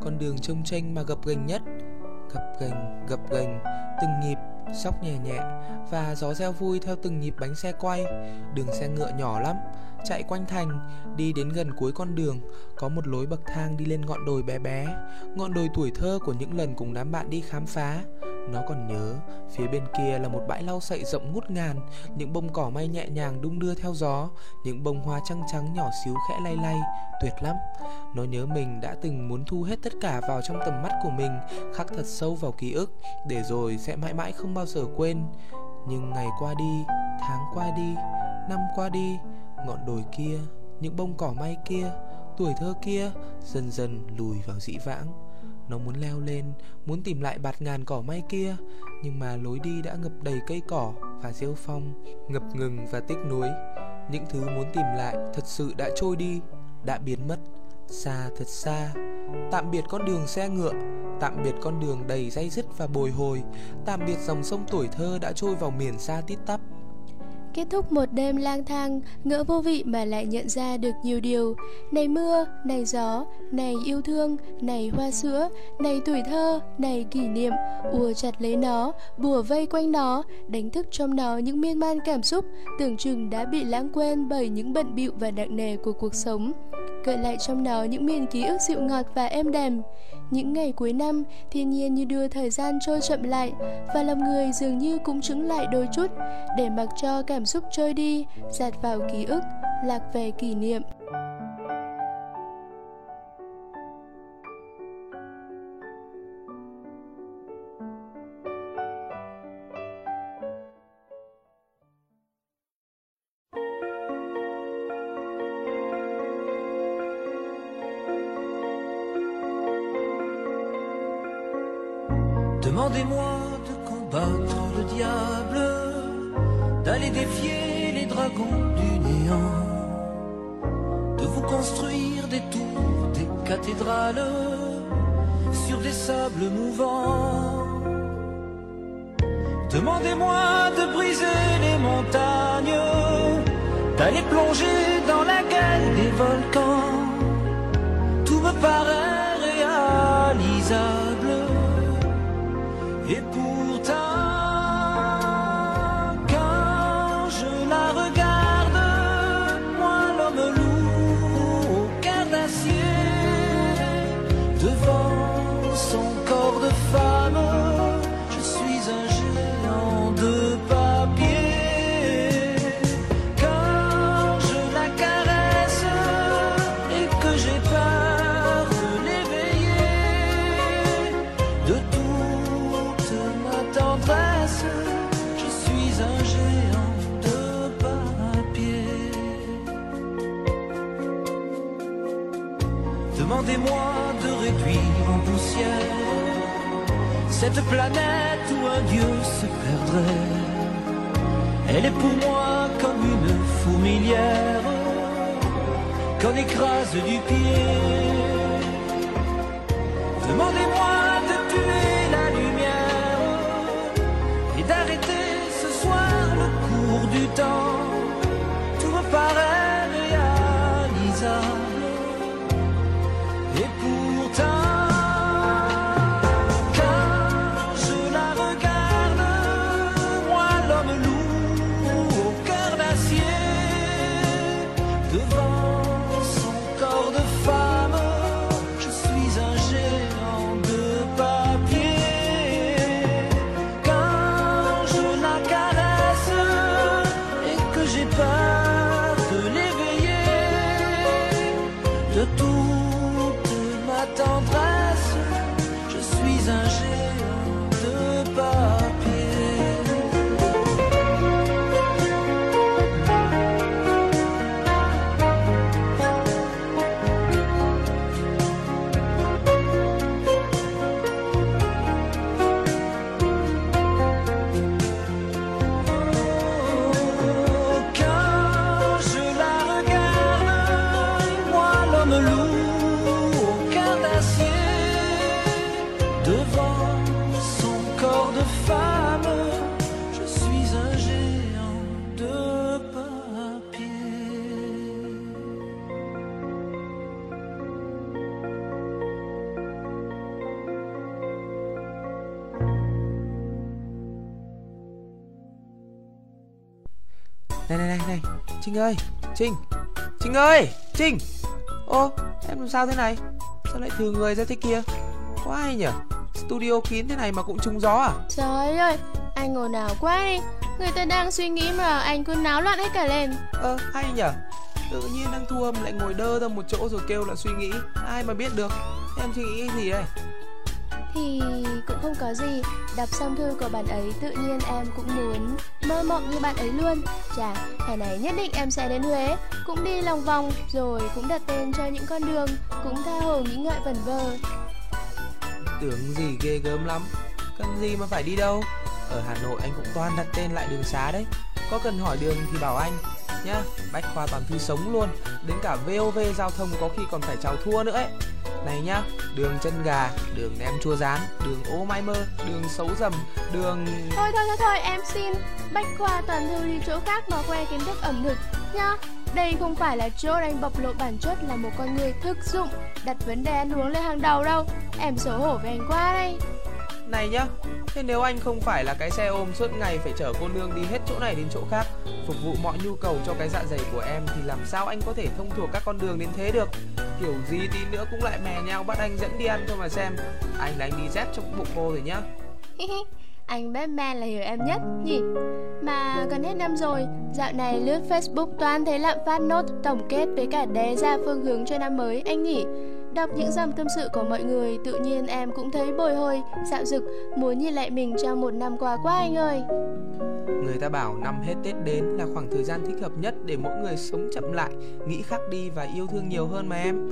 con đường trông tranh mà gập ghềnh nhất. Gập ghềnh, gập ghềnh, từng nhịp, sóc nhẹ nhẹ và gió reo vui theo từng nhịp bánh xe quay. Đường xe ngựa nhỏ lắm, chạy quanh thành, đi đến gần cuối con đường, có một lối bậc thang đi lên ngọn đồi bé bé, ngọn đồi tuổi thơ của những lần cùng đám bạn đi khám phá. Nó còn nhớ, phía bên kia là một bãi lau sậy rộng ngút ngàn, những bông cỏ may nhẹ nhàng đung đưa theo gió, những bông hoa trắng trắng nhỏ xíu khẽ lay lay, tuyệt lắm. Nó nhớ mình đã từng muốn thu hết tất cả vào trong tầm mắt của mình, khắc thật sâu vào ký ức, để rồi sẽ mãi mãi không bao giờ quên. Nhưng ngày qua đi, tháng qua đi, năm qua đi, ngọn đồi kia, những bông cỏ may kia, tuổi thơ kia dần dần lùi vào dĩ vãng. Nó muốn leo lên, muốn tìm lại bạt ngàn cỏ may kia, nhưng mà lối đi đã ngập đầy cây cỏ và rêu phong, ngập ngừng và tiếc nuối. Những thứ muốn tìm lại thật sự đã trôi đi, đã biến mất, xa thật xa. Tạm biệt con đường xe ngựa, tạm biệt con đường đầy dây dứt và bồi hồi, tạm biệt dòng sông tuổi thơ đã trôi vào miền xa tít tắp. Kết thúc một đêm lang thang, ngỡ vô vị mà lại nhận ra được nhiều điều. Này mưa, này gió, này yêu thương, này hoa sữa, này tuổi thơ, này kỷ niệm, ùa chặt lấy nó, bùa vây quanh nó, đánh thức trong nó những miên man cảm xúc, tưởng chừng đã bị lãng quên bởi những bận bịu và nặng nề của cuộc sống. Gợi lại trong nó những miền ký ức dịu ngọt và êm đềm. Những ngày cuối năm, thiên nhiên như đưa thời gian trôi chậm lại và lòng người dường như cũng chứng lại đôi chút để mặc cho cảm xúc trôi đi, dạt vào ký ức, lạc về kỷ niệm. Demandez-moi de combattre le diable, d'aller défier les dragons du néant, de vous construire des tours, des cathédrales sur des sables mouvants. Demandez-moi de briser les montagnes, d'aller plonger dans la gueule des volcans. Tout me paraît réalisable. Planète où un dieu se perdrait. Elle est pour moi comme une fourmilière qu'on écrase du pied. Demandez-moi de tuer la lumière et d'arrêter ce soir le cours du temps. Trinh ơi Trinh. Trinh ơi Trinh. Ô em làm sao thế này? Sao lại thừa người ra thế kia? Quá hay nhở? Studio kín thế này mà cũng trúng gió à? Trời ơi, anh ngồi nào quá đi. Người ta đang suy nghĩ mà anh cứ náo loạn hết cả lên. Ơ hay nhở? Tự nhiên đang thu âm lại ngồi đơ ra một chỗ rồi kêu là suy nghĩ. Ai mà biết được? Em suy nghĩ gì đây thì cũng không có gì. Đọc xong thư của bạn ấy tự nhiên em cũng muốn mơ mộng như bạn ấy luôn. Chà, hè này nhất định em sẽ đến Huế. Cũng đi lòng vòng rồi cũng đặt tên cho những con đường Cũng tha hồ nghĩ ngợi vẩn vơ. Tưởng gì ghê gớm lắm. Cần gì mà phải đi đâu? Ở Hà Nội anh cũng toàn đặt tên lại đường xá đấy. Có cần hỏi đường thì bảo anh. Nhá, Bách Khoa toàn thư sống luôn. Đến cả VOV giao thông có khi còn phải chào thua nữa ấy. Này nhá, đường chân gà, đường nem chua rán, đường ô mai mơ, đường xấu dầm, đường... Thôi thôi thôi thôi em xin Bách khoa toàn thư đi chỗ khác mà khoe kiến thức ẩm thực nhá. Đây không phải là chỗ anh bộc lộ bản chất là một con người thực dụng Đặt vấn đề ăn uống lên hàng đầu đâu. Em xấu hổ với anh quá đây. Này nhá, thế nếu anh không phải là cái xe ôm suốt ngày phải chở cô nương đi hết chỗ này đến chỗ khác Phục vụ mọi nhu cầu cho cái dạ dày của em thì làm sao anh có thể thông thuộc các con đường đến thế được? Kiểu gì tí nữa cũng lại mè nhau bắt anh dẫn đi ăn thôi mà xem. Anh là anh đi dép trong bụng cô rồi nhá. Anh Batman là hiểu em nhất nhỉ? Mà gần hết năm rồi Dạo này lướt Facebook toàn thấy lạm phát nốt tổng kết với cả đề ra phương hướng cho năm mới anh nhỉ? Đọc những dòng tâm sự của mọi người Tự nhiên em cũng thấy bồi hồi, dạo dực Muốn nhìn lại mình trong một năm qua quá anh ơi Người ta bảo năm hết Tết đến là khoảng thời gian thích hợp nhất để mỗi người sống chậm lại, nghĩ khác đi và yêu thương nhiều hơn mà em.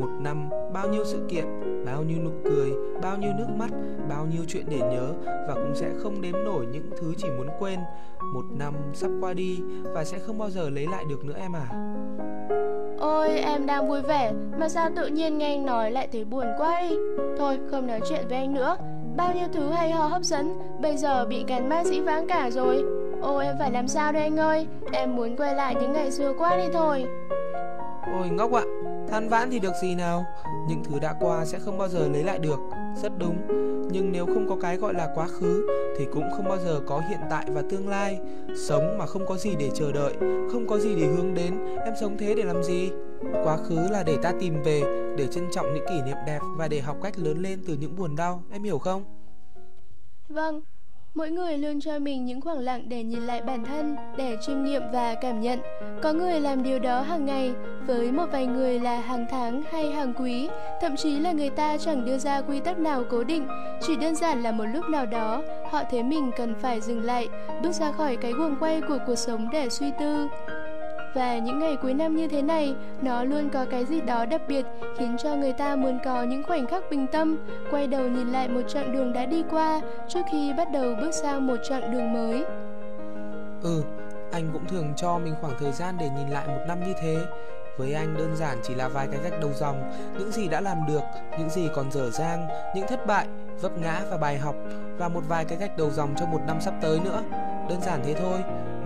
Một năm, bao nhiêu sự kiện, bao nhiêu nụ cười, bao nhiêu nước mắt, bao nhiêu chuyện để nhớ và cũng sẽ không đếm nổi những thứ chỉ muốn quên. Một năm sắp qua đi và sẽ không bao giờ lấy lại được nữa em à. Ôi em đang vui vẻ Mà sao tự nhiên nghe anh nói lại thấy buồn quá đi Thôi không nói chuyện với anh nữa. Bao nhiêu thứ hay ho hấp dẫn Bây giờ bị gắn ma dĩ vãng cả rồi. Ôi em phải làm sao đây anh ơi? Em muốn quay lại những ngày xưa quá đi thôi. Ôi ngốc ạ, than vãn thì được gì nào? Những thứ đã qua sẽ không bao giờ lấy lại được. Rất đúng. Nhưng nếu không có cái gọi là quá khứ, Thì cũng không bao giờ có hiện tại và tương lai. Sống mà không có gì để chờ đợi, Không có gì để hướng đến, Em sống thế để làm gì? Quá khứ là để ta tìm về, Để trân trọng những kỷ niệm đẹp Và để học cách lớn lên từ những buồn đau. Em hiểu không? Vâng. Mỗi người luôn cho mình những khoảng lặng để nhìn lại bản thân, để chiêm nghiệm và cảm nhận. Có người làm điều đó hàng ngày, với một vài người là hàng tháng hay hàng quý, thậm chí là người ta chẳng đưa ra quy tắc nào cố định, chỉ đơn giản là một lúc nào đó, họ thấy mình cần phải dừng lại, bước ra khỏi cái guồng quay của cuộc sống để suy tư. Và những ngày cuối năm như thế này, nó luôn có cái gì đó đặc biệt khiến cho người ta muốn có những khoảnh khắc bình tâm, quay đầu nhìn lại một chặng đường đã đi qua trước khi bắt đầu bước sang một chặng đường mới. Ừ, anh cũng thường cho mình khoảng thời gian để nhìn lại một năm như thế. Với anh đơn giản chỉ là vài cái gạch đầu dòng, những gì đã làm được, những gì còn dở dang, những thất bại, vấp ngã và bài học và một vài cái gạch đầu dòng cho một năm sắp tới nữa. Đơn giản thế thôi,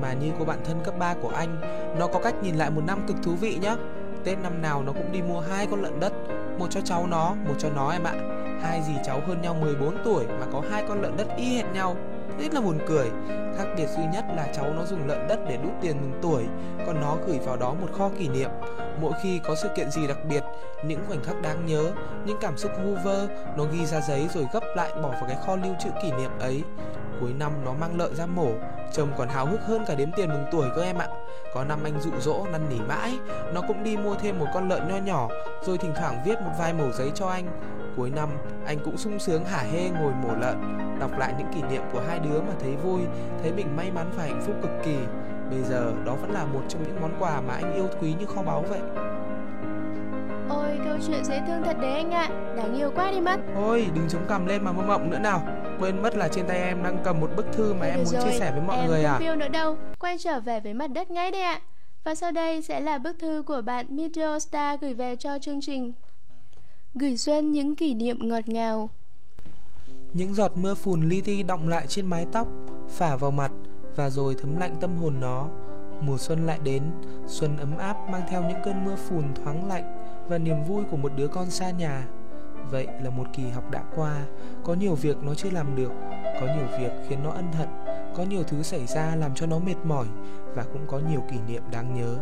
mà như cô bạn thân cấp 3 của anh, nó có cách nhìn lại một năm cực thú vị nhá. Tết năm nào nó cũng đi mua hai con lợn đất, một cho cháu nó, một cho nó em ạ. Hai dì cháu hơn nhau 14 tuổi mà có hai con lợn đất y hệt nhau. Rất là buồn cười Khác biệt duy nhất là cháu nó dùng lợn đất để đút tiền mừng tuổi Còn nó gửi vào đó một kho kỷ niệm Mỗi khi có sự kiện gì đặc biệt Những khoảnh khắc đáng nhớ Những cảm xúc vu vơ Nó ghi ra giấy rồi gấp lại bỏ vào cái kho lưu trữ kỷ niệm ấy Cuối năm nó mang lợn ra mổ Chồng còn háo hức hơn cả đếm tiền mừng tuổi cơ em ạ. Có năm anh dụ dỗ năn nỉ mãi. Nó cũng đi mua thêm một con lợn nho nhỏ Rồi thỉnh thoảng viết một vài mẩu giấy cho anh. Cuối năm anh cũng sung sướng hả hê ngồi mổ lợn. Đọc lại những kỷ niệm của hai đứa mà thấy vui Thấy mình may mắn và hạnh phúc cực kỳ. Bây giờ đó vẫn là một trong những món quà mà anh yêu quý như kho báu vậy. Ôi câu chuyện dễ thương thật đấy anh ạ. Đáng yêu quá đi mất. Thôi đừng chống cằm lên mà mơ mộng nữa nào Quên mất là trên tay em đang cầm một bức thư mà Thôi em muốn rồi, chia sẻ với mọi em người à? phiêu nữa đâu. Quay trở về với mặt đất ngay đây ạ. Và sau đây sẽ là bức thư của bạn Meteor Star gửi về cho chương trình. Gửi Xuân những kỷ niệm ngọt ngào. Những giọt mưa phùn li ti động lại trên mái tóc, phả vào mặt và rồi thấm lạnh tâm hồn nó. Mùa xuân lại đến, xuân ấm áp mang theo những cơn mưa phùn thoáng lạnh và niềm vui của một đứa con xa nhà. Vậy là một kỳ học đã qua, có nhiều việc nó chưa làm được, có nhiều việc khiến nó ân hận, có nhiều thứ xảy ra làm cho nó mệt mỏi và cũng có nhiều kỷ niệm đáng nhớ.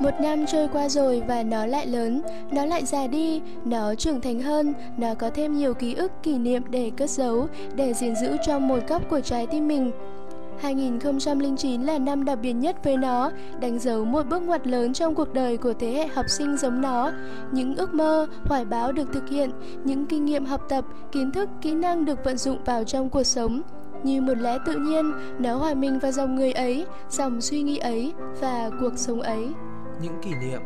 Một năm trôi qua rồi và nó lại lớn, nó lại già đi, nó trưởng thành hơn, nó có thêm nhiều ký ức, kỷ niệm để cất giấu, để gìn giữ trong một góc của trái tim mình. 2009 là năm đặc biệt nhất với nó, đánh dấu một bước ngoặt lớn trong cuộc đời của thế hệ học sinh giống nó. Những ước mơ, hoài bão được thực hiện, những kinh nghiệm học tập, kiến thức, kỹ năng được vận dụng vào trong cuộc sống. Như một lẽ tự nhiên, nó hòa mình vào dòng người ấy, dòng suy nghĩ ấy và cuộc sống ấy. Những kỷ niệm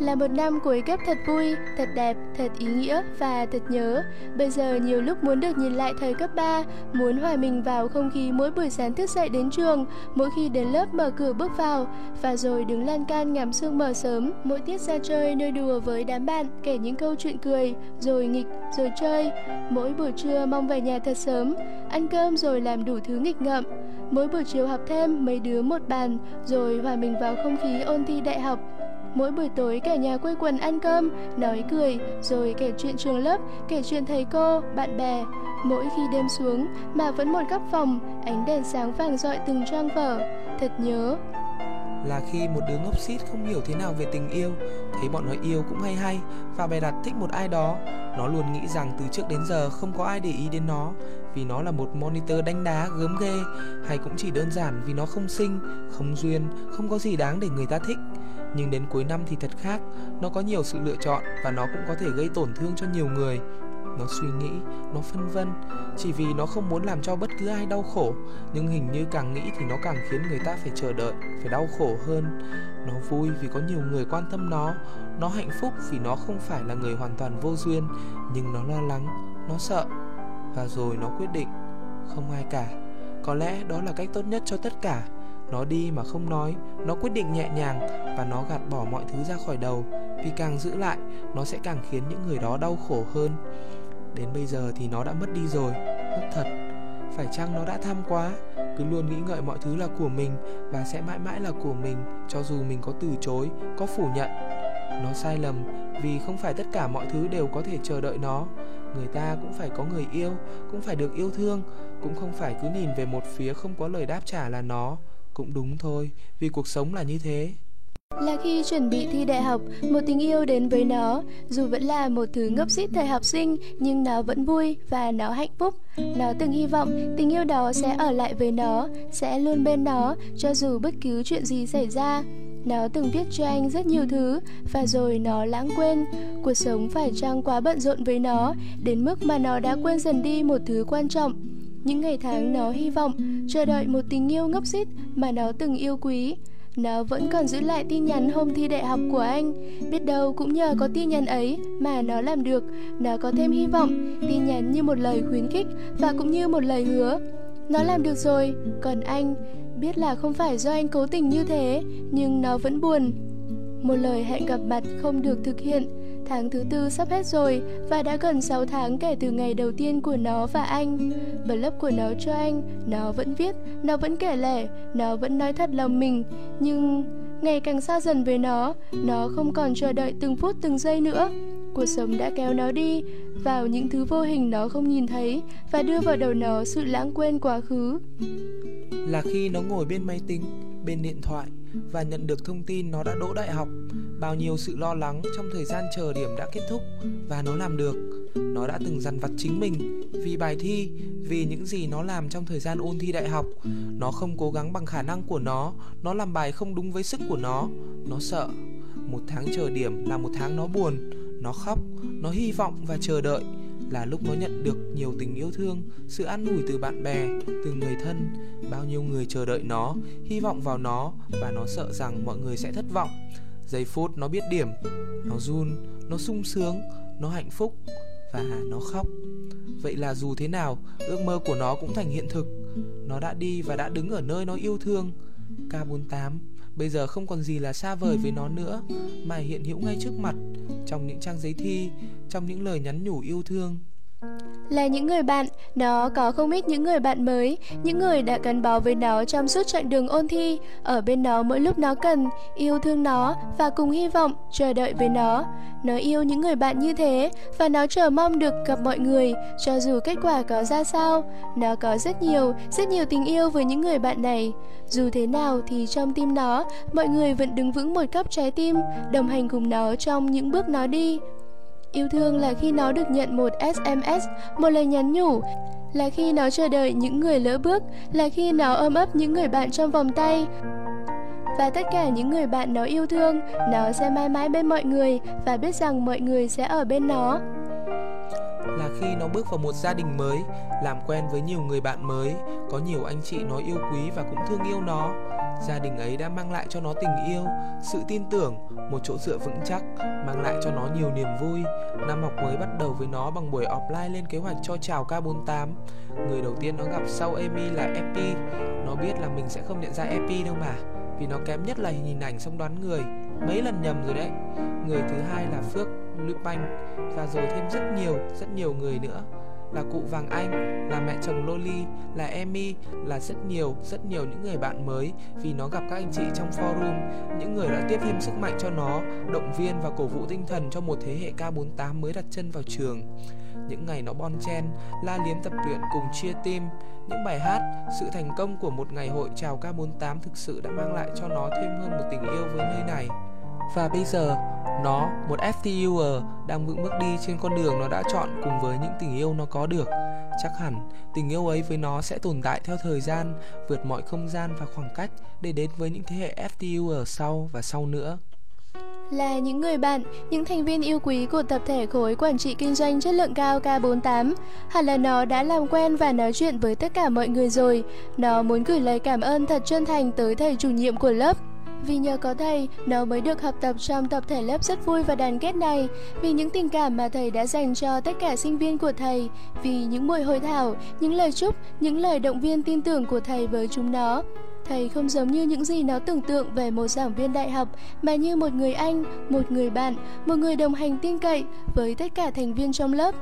là một năm cuối cấp thật vui, thật đẹp, thật ý nghĩa và thật nhớ. Bây giờ nhiều lúc muốn được nhìn lại thời cấp 3, muốn hòa mình vào không khí mỗi buổi sáng thức dậy đến trường, mỗi khi đến lớp mở cửa bước vào, và rồi đứng lan can ngắm sương mờ sớm, mỗi tiết ra chơi nơi đùa với đám bạn, kể những câu chuyện cười, rồi nghịch, rồi chơi. Mỗi buổi trưa mong về nhà thật sớm, ăn cơm rồi làm đủ thứ nghịch ngợm. Mỗi buổi chiều học thêm mấy đứa một bàn, rồi hòa mình vào không khí ôn thi đại học. Mỗi buổi tối cả nhà quây quần ăn cơm, nói cười, rồi kể chuyện trường lớp, kể chuyện thầy cô, bạn bè. Mỗi khi đêm xuống mà vẫn một góc phòng, ánh đèn sáng vàng dọi từng trang vở. Thật nhớ, là khi một đứa ngốc xít không hiểu thế nào về tình yêu thấy bọn nó yêu cũng hay hay và bày đặt thích một ai đó nó luôn nghĩ rằng từ trước đến giờ không có ai để ý đến nó vì nó là một monitor đánh đá gớm ghê hay cũng chỉ đơn giản vì nó không xinh không duyên không có gì đáng để người ta thích nhưng đến cuối năm thì thật khác, nó có nhiều sự lựa chọn và nó cũng có thể gây tổn thương cho nhiều người. Nó suy nghĩ, nó phân vân, chỉ vì nó không muốn làm cho bất cứ ai đau khổ, nhưng hình như càng nghĩ thì nó càng khiến người ta phải chờ đợi, phải đau khổ hơn. Nó vui vì có nhiều người quan tâm nó nó hạnh phúc vì nó không phải là người hoàn toàn vô duyên, nhưng nó lo lắng, nó sợ. Và rồi nó quyết định, không ai cả. Có lẽ đó là cách tốt nhất cho tất cả nó đi mà không nói, nó quyết định nhẹ nhàng và nó gạt bỏ mọi thứ ra khỏi đầu. Vì càng giữ lại, nó sẽ càng khiến những người đó đau khổ hơn. Đến bây giờ thì nó đã mất đi rồi, mất thật. Phải chăng nó đã tham quá? Cứ luôn nghĩ ngợi mọi thứ là của mình và sẽ mãi mãi là của mình, cho dù mình có từ chối, có phủ nhận. Nó sai lầm, vì không phải tất cả mọi thứ đều có thể chờ đợi nó. Người ta cũng phải có người yêu, cũng phải được yêu thương, cũng không phải cứ nhìn về một phía không có lời đáp trả là nó cũng đúng thôi vì cuộc sống là như thế là khi chuẩn bị thi đại học, một tình yêu đến với nó, dù vẫn là một thứ ngốc xít thời học sinh, nhưng nó vẫn vui và nó hạnh phúc. Nó từng hy vọng tình yêu đó sẽ ở lại với nó, sẽ luôn bên nó, cho dù bất cứ chuyện gì xảy ra. Nó từng viết cho anh rất nhiều thứ và rồi nó lãng quên. Cuộc sống phải chăng quá bận rộn với nó, đến mức mà nó đã quên dần đi một thứ quan trọng. Những ngày tháng nó hy vọng, chờ đợi một tình yêu ngốc xít mà nó từng yêu quý. Nó vẫn còn giữ lại tin nhắn hôm thi đại học của anh. Biết đâu cũng nhờ có tin nhắn ấy mà nó làm được. Nó có thêm hy vọng Tin nhắn như một lời khuyến khích Và cũng như một lời hứa. Nó làm được rồi Còn anh Biết là không phải do anh cố tình như thế Nhưng nó vẫn buồn. Một lời hẹn gặp mặt không được thực hiện Tháng thứ tư sắp hết rồi và đã gần 6 tháng kể từ ngày đầu tiên của nó và anh. Blog của nó cho anh, nó vẫn viết, nó vẫn kể lể, nó vẫn nói thật lòng mình. Nhưng ngày càng xa dần với nó, nó không còn chờ đợi từng phút từng giây nữa. Cuộc sống đã kéo nó đi vào những thứ vô hình nó không nhìn thấy và đưa vào đầu nó sự lãng quên quá khứ. Là khi nó ngồi bên máy tính, bên điện thoại và nhận được thông tin nó đã đỗ đại học. Bao nhiêu sự lo lắng trong thời gian chờ điểm đã kết thúc và nó làm được. Nó đã từng dằn vặt chính mình vì bài thi, vì những gì nó làm trong thời gian ôn thi đại học. Nó không cố gắng bằng khả năng của nó nó làm bài không đúng với sức của nó. Nó sợ một tháng chờ điểm là một tháng nó buồn, nó khóc, nó hy vọng và chờ đợi là lúc nó nhận được nhiều tình yêu thương, sự an ủi từ bạn bè, từ người thân, bao nhiêu người chờ đợi nó, hy vọng vào nó và nó sợ rằng mọi người sẽ thất vọng. Giây phút nó biết điểm, nó run, nó sung sướng, nó hạnh phúc và nó khóc. Vậy là dù thế nào, ước mơ của nó cũng thành hiện thực. Nó đã đi và đã đứng ở nơi nó yêu thương. K48, bây giờ không còn gì là xa vời với nó nữa, mà hiện hữu ngay trước mặt, trong những trang giấy thi, trong những lời nhắn nhủ yêu thương là những người bạn, nó có không ít những người bạn mới, những người đã gắn bó với nó trong suốt chặng đường ôn thi, ở bên nó mỗi lúc nó cần, yêu thương nó và cùng hy vọng, chờ đợi với nó. Nó yêu những người bạn như thế và nó chờ mong được gặp mọi người, cho dù kết quả có ra sao. Nó có rất nhiều, rất nhiều tình yêu với những người bạn này. Dù thế nào thì trong tim nó, mọi người vẫn đứng vững một cấp trái tim, đồng hành cùng nó trong những bước nó đi. Yêu thương là khi nó được nhận một SMS, một lời nhắn nhủ, là khi nó chờ đợi những người lỡ bước, là khi nó ôm ấp những người bạn trong vòng tay. Và tất cả những người bạn nó yêu thương, nó sẽ mãi mãi bên mọi người và biết rằng mọi người sẽ ở bên nó là khi nó bước vào một gia đình mới, làm quen với nhiều người bạn mới, có nhiều anh chị nó yêu quý và cũng thương yêu nó. Gia đình ấy đã mang lại cho nó tình yêu, sự tin tưởng, một chỗ dựa vững chắc, mang lại cho nó nhiều niềm vui. Năm học mới bắt đầu với nó bằng buổi offline lên kế hoạch cho chào K48. Người đầu tiên nó gặp sau Amy là Epi. Nó biết là mình sẽ không nhận ra Epi đâu mà, vì nó kém nhất là hình ảnh xong đoán người, mấy lần nhầm rồi đấy. Người thứ hai là Phước Lupin và rồi thêm rất nhiều, rất nhiều người nữa là cụ Vàng Anh, là mẹ chồng Loli, là Emmy, là rất nhiều, rất nhiều những người bạn mới vì nó gặp các anh chị trong forum, những người đã tiếp thêm sức mạnh cho nó, động viên và cổ vũ tinh thần cho một thế hệ K48 mới đặt chân vào trường. Những ngày nó bon chen, la liếm tập luyện cùng chia team, những bài hát, sự thành công của một ngày hội chào K48 thực sự đã mang lại cho nó thêm hơn một tình yêu với nơi này. Và bây giờ, nó, một FTUer, đang vững bước đi trên con đường nó đã chọn cùng với những tình yêu nó có được. Chắc hẳn, tình yêu ấy với nó sẽ tồn tại theo thời gian, vượt mọi không gian và khoảng cách để đến với những thế hệ FTUer sau và sau nữa là những người bạn, những thành viên yêu quý của tập thể khối quản trị kinh doanh chất lượng cao K48. Hẳn là nó đã làm quen và nói chuyện với tất cả mọi người rồi. Nó muốn gửi lời cảm ơn thật chân thành tới thầy chủ nhiệm của lớp. Vì nhờ có thầy, nó mới được học tập trong tập thể lớp rất vui và đoàn kết này. Vì những tình cảm mà thầy đã dành cho tất cả sinh viên của thầy. Vì những buổi hội thảo, những lời chúc, những lời động viên tin tưởng của thầy với chúng nó. Thầy không giống như những gì nó tưởng tượng về một giảng viên đại học, mà như một người anh, một người bạn, một người đồng hành tin cậy với tất cả thành viên trong lớp.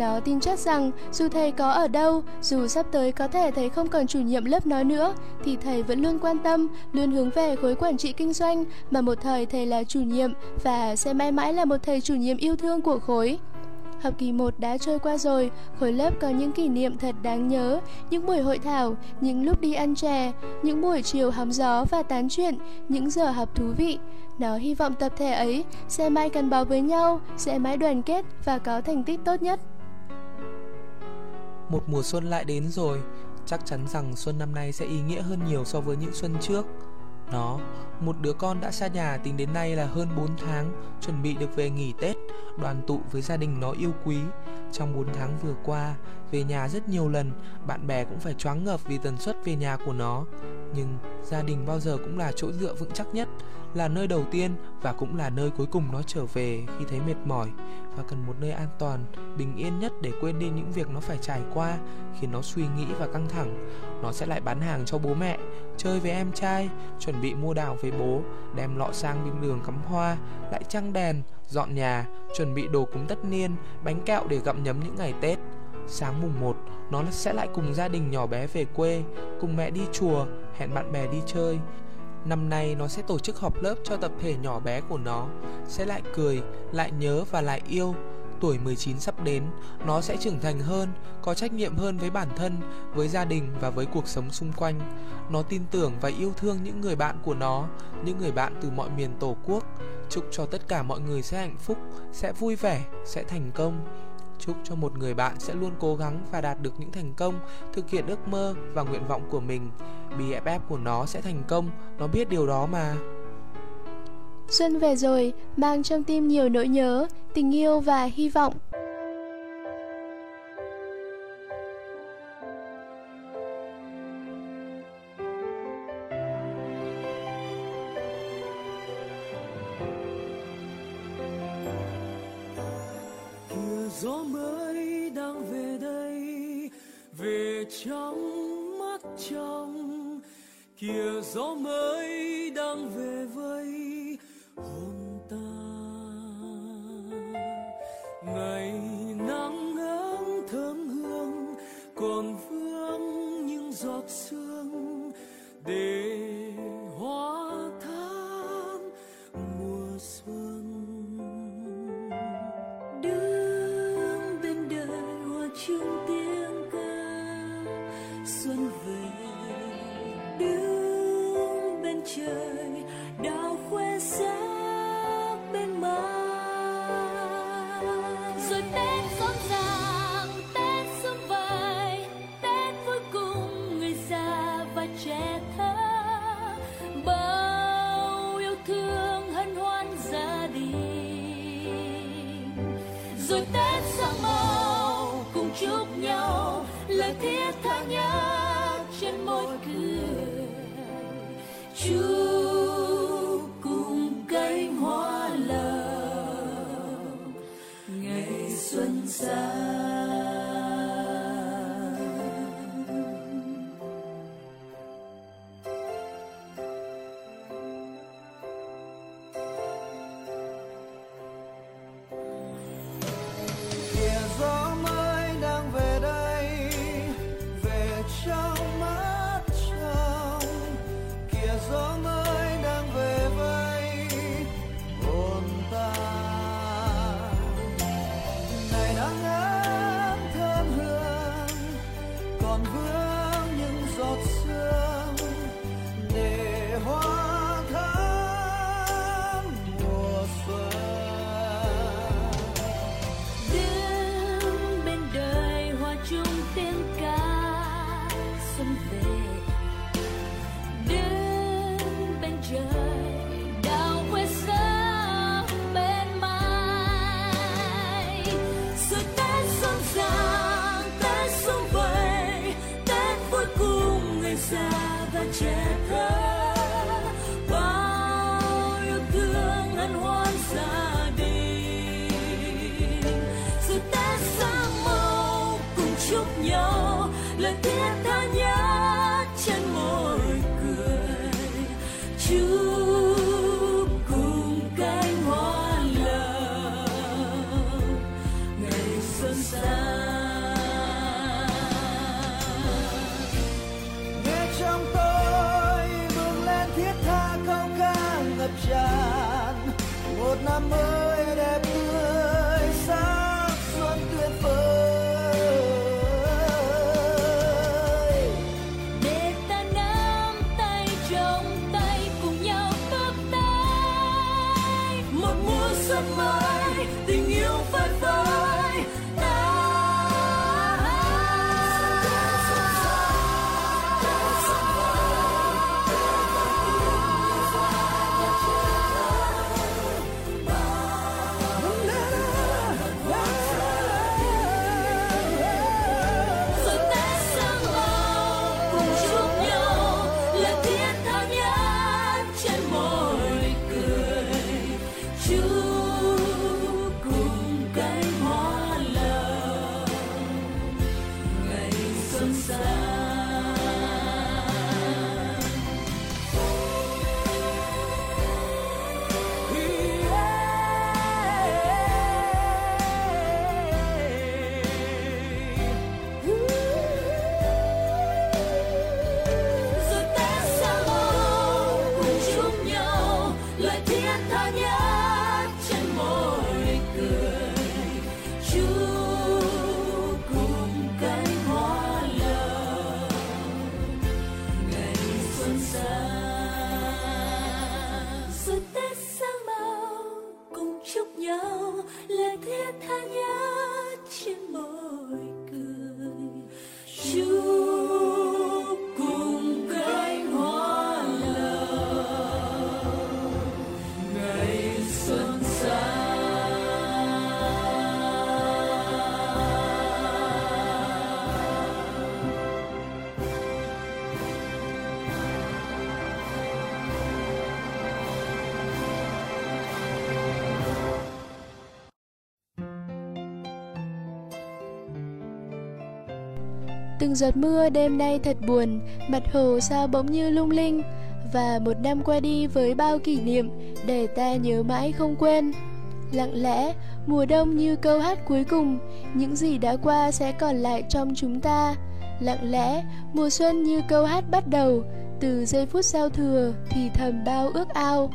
Nó tin chắc rằng dù thầy có ở đâu, dù sắp tới có thể thầy không còn chủ nhiệm lớp nói nữa, thì thầy vẫn luôn quan tâm, luôn hướng về khối quản trị kinh doanh mà một thời thầy là chủ nhiệm và sẽ mãi mãi là một thầy chủ nhiệm yêu thương của khối. Học kỳ 1 đã trôi qua rồi, khối lớp có những kỷ niệm thật đáng nhớ, những buổi hội thảo, những lúc đi ăn chè, những buổi chiều hóng gió và tán chuyện, những giờ học thú vị. Nó hy vọng tập thể ấy sẽ mãi gắn bó với nhau, sẽ mãi đoàn kết và có thành tích tốt nhất. Một mùa xuân lại đến rồi, chắc chắn rằng xuân năm nay sẽ ý nghĩa hơn nhiều so với những xuân trước. Nó, một đứa con đã xa nhà tính đến nay là hơn 4 tháng, chuẩn bị được về nghỉ Tết, đoàn tụ với gia đình nó yêu quý. Trong 4 tháng vừa qua, về nhà rất nhiều lần, bạn bè cũng phải choáng ngợp vì tần suất về nhà của nó. Nhưng gia đình bao giờ cũng là chỗ dựa vững chắc nhất, là nơi đầu tiên và cũng là nơi cuối cùng nó trở về khi thấy mệt mỏi và cần một nơi an toàn, bình yên nhất để quên đi những việc nó phải trải qua khiến nó suy nghĩ và căng thẳng. Nó sẽ lại bán hàng cho bố mẹ, chơi với em trai, chuẩn bị mua đào với bố, đem lọ sang bên đường cắm hoa, lại trăng đèn, dọn nhà, chuẩn bị đồ cúng tất niên, bánh kẹo để gặm nhấm những ngày Tết. Sáng mùng 1, nó sẽ lại cùng gia đình nhỏ bé về quê, cùng mẹ đi chùa, hẹn bạn bè đi chơi. Năm nay nó sẽ tổ chức họp lớp cho tập thể nhỏ bé của nó, sẽ lại cười, lại nhớ và lại yêu. Tuổi 19 sắp đến, nó sẽ trưởng thành hơn, có trách nhiệm hơn với bản thân, với gia đình và với cuộc sống xung quanh. Nó tin tưởng và yêu thương những người bạn của nó, những người bạn từ mọi miền Tổ quốc. Chúc cho tất cả mọi người sẽ hạnh phúc, sẽ vui vẻ, sẽ thành công. Chúc cho một người bạn sẽ luôn cố gắng và đạt được những thành công, thực hiện ước mơ và nguyện vọng của mình. BFF của nó sẽ thành công, nó biết điều đó mà. Xuân về rồi, mang trong tim nhiều nỗi nhớ, tình yêu và hy vọng. về trong mắt trong kia gió mới đang về vây. Hôm Dublin. Từng giọt mưa đêm nay thật buồn, mặt hồ sao bỗng như lung linh và một năm qua đi với bao kỷ niệm để ta nhớ mãi không quên. Lặng lẽ, mùa đông như câu hát cuối cùng, những gì đã qua sẽ còn lại trong chúng ta. Lặng lẽ, mùa xuân như câu hát bắt đầu, từ giây phút giao thừa thì thầm bao ước ao.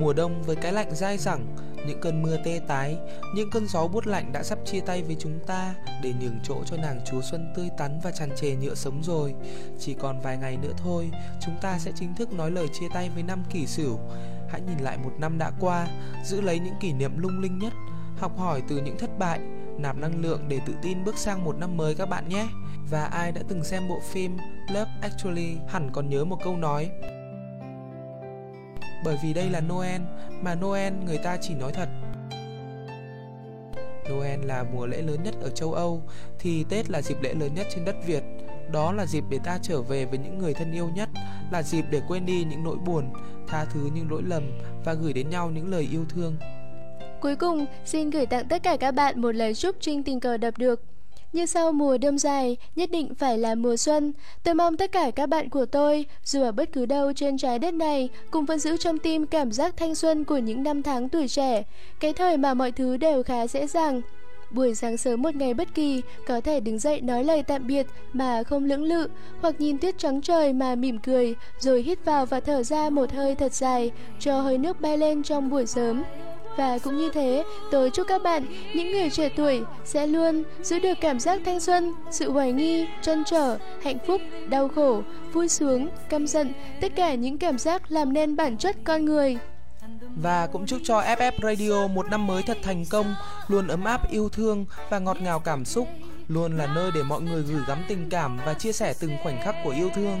Mùa đông với cái lạnh dai dẳng, những cơn mưa tê tái, những cơn gió buốt lạnh đã sắp chia tay với chúng ta để nhường chỗ cho nàng chúa xuân tươi tắn và tràn trề nhựa sống rồi. Chỉ còn vài ngày nữa thôi, chúng ta sẽ chính thức nói lời chia tay với năm kỷ sửu. Hãy nhìn lại một năm đã qua, giữ lấy những kỷ niệm lung linh nhất, học hỏi từ những thất bại, nạp năng lượng để tự tin bước sang một năm mới các bạn nhé. Và ai đã từng xem bộ phim Love Actually hẳn còn nhớ một câu nói bởi vì đây là Noel mà Noel người ta chỉ nói thật. Noel là mùa lễ lớn nhất ở châu Âu thì Tết là dịp lễ lớn nhất trên đất Việt. Đó là dịp để ta trở về với những người thân yêu nhất, là dịp để quên đi những nỗi buồn, tha thứ những lỗi lầm và gửi đến nhau những lời yêu thương. Cuối cùng, xin gửi tặng tất cả các bạn một lời chúc Trinh tình cờ đập được. Như sau mùa đông dài, nhất định phải là mùa xuân. Tôi mong tất cả các bạn của tôi, dù ở bất cứ đâu trên trái đất này, cũng vẫn giữ trong tim cảm giác thanh xuân của những năm tháng tuổi trẻ, cái thời mà mọi thứ đều khá dễ dàng. Buổi sáng sớm một ngày bất kỳ, có thể đứng dậy nói lời tạm biệt mà không lưỡng lự, hoặc nhìn tuyết trắng trời mà mỉm cười, rồi hít vào và thở ra một hơi thật dài, cho hơi nước bay lên trong buổi sớm. Và cũng như thế, tôi chúc các bạn, những người trẻ tuổi, sẽ luôn giữ được cảm giác thanh xuân, sự hoài nghi, trăn trở, hạnh phúc, đau khổ, vui sướng, căm giận, tất cả những cảm giác làm nên bản chất con người. Và cũng chúc cho FF Radio một năm mới thật thành công, luôn ấm áp yêu thương và ngọt ngào cảm xúc, luôn là nơi để mọi người gửi gắm tình cảm và chia sẻ từng khoảnh khắc của yêu thương.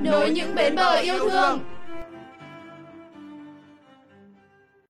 nối những bến bờ yêu thương.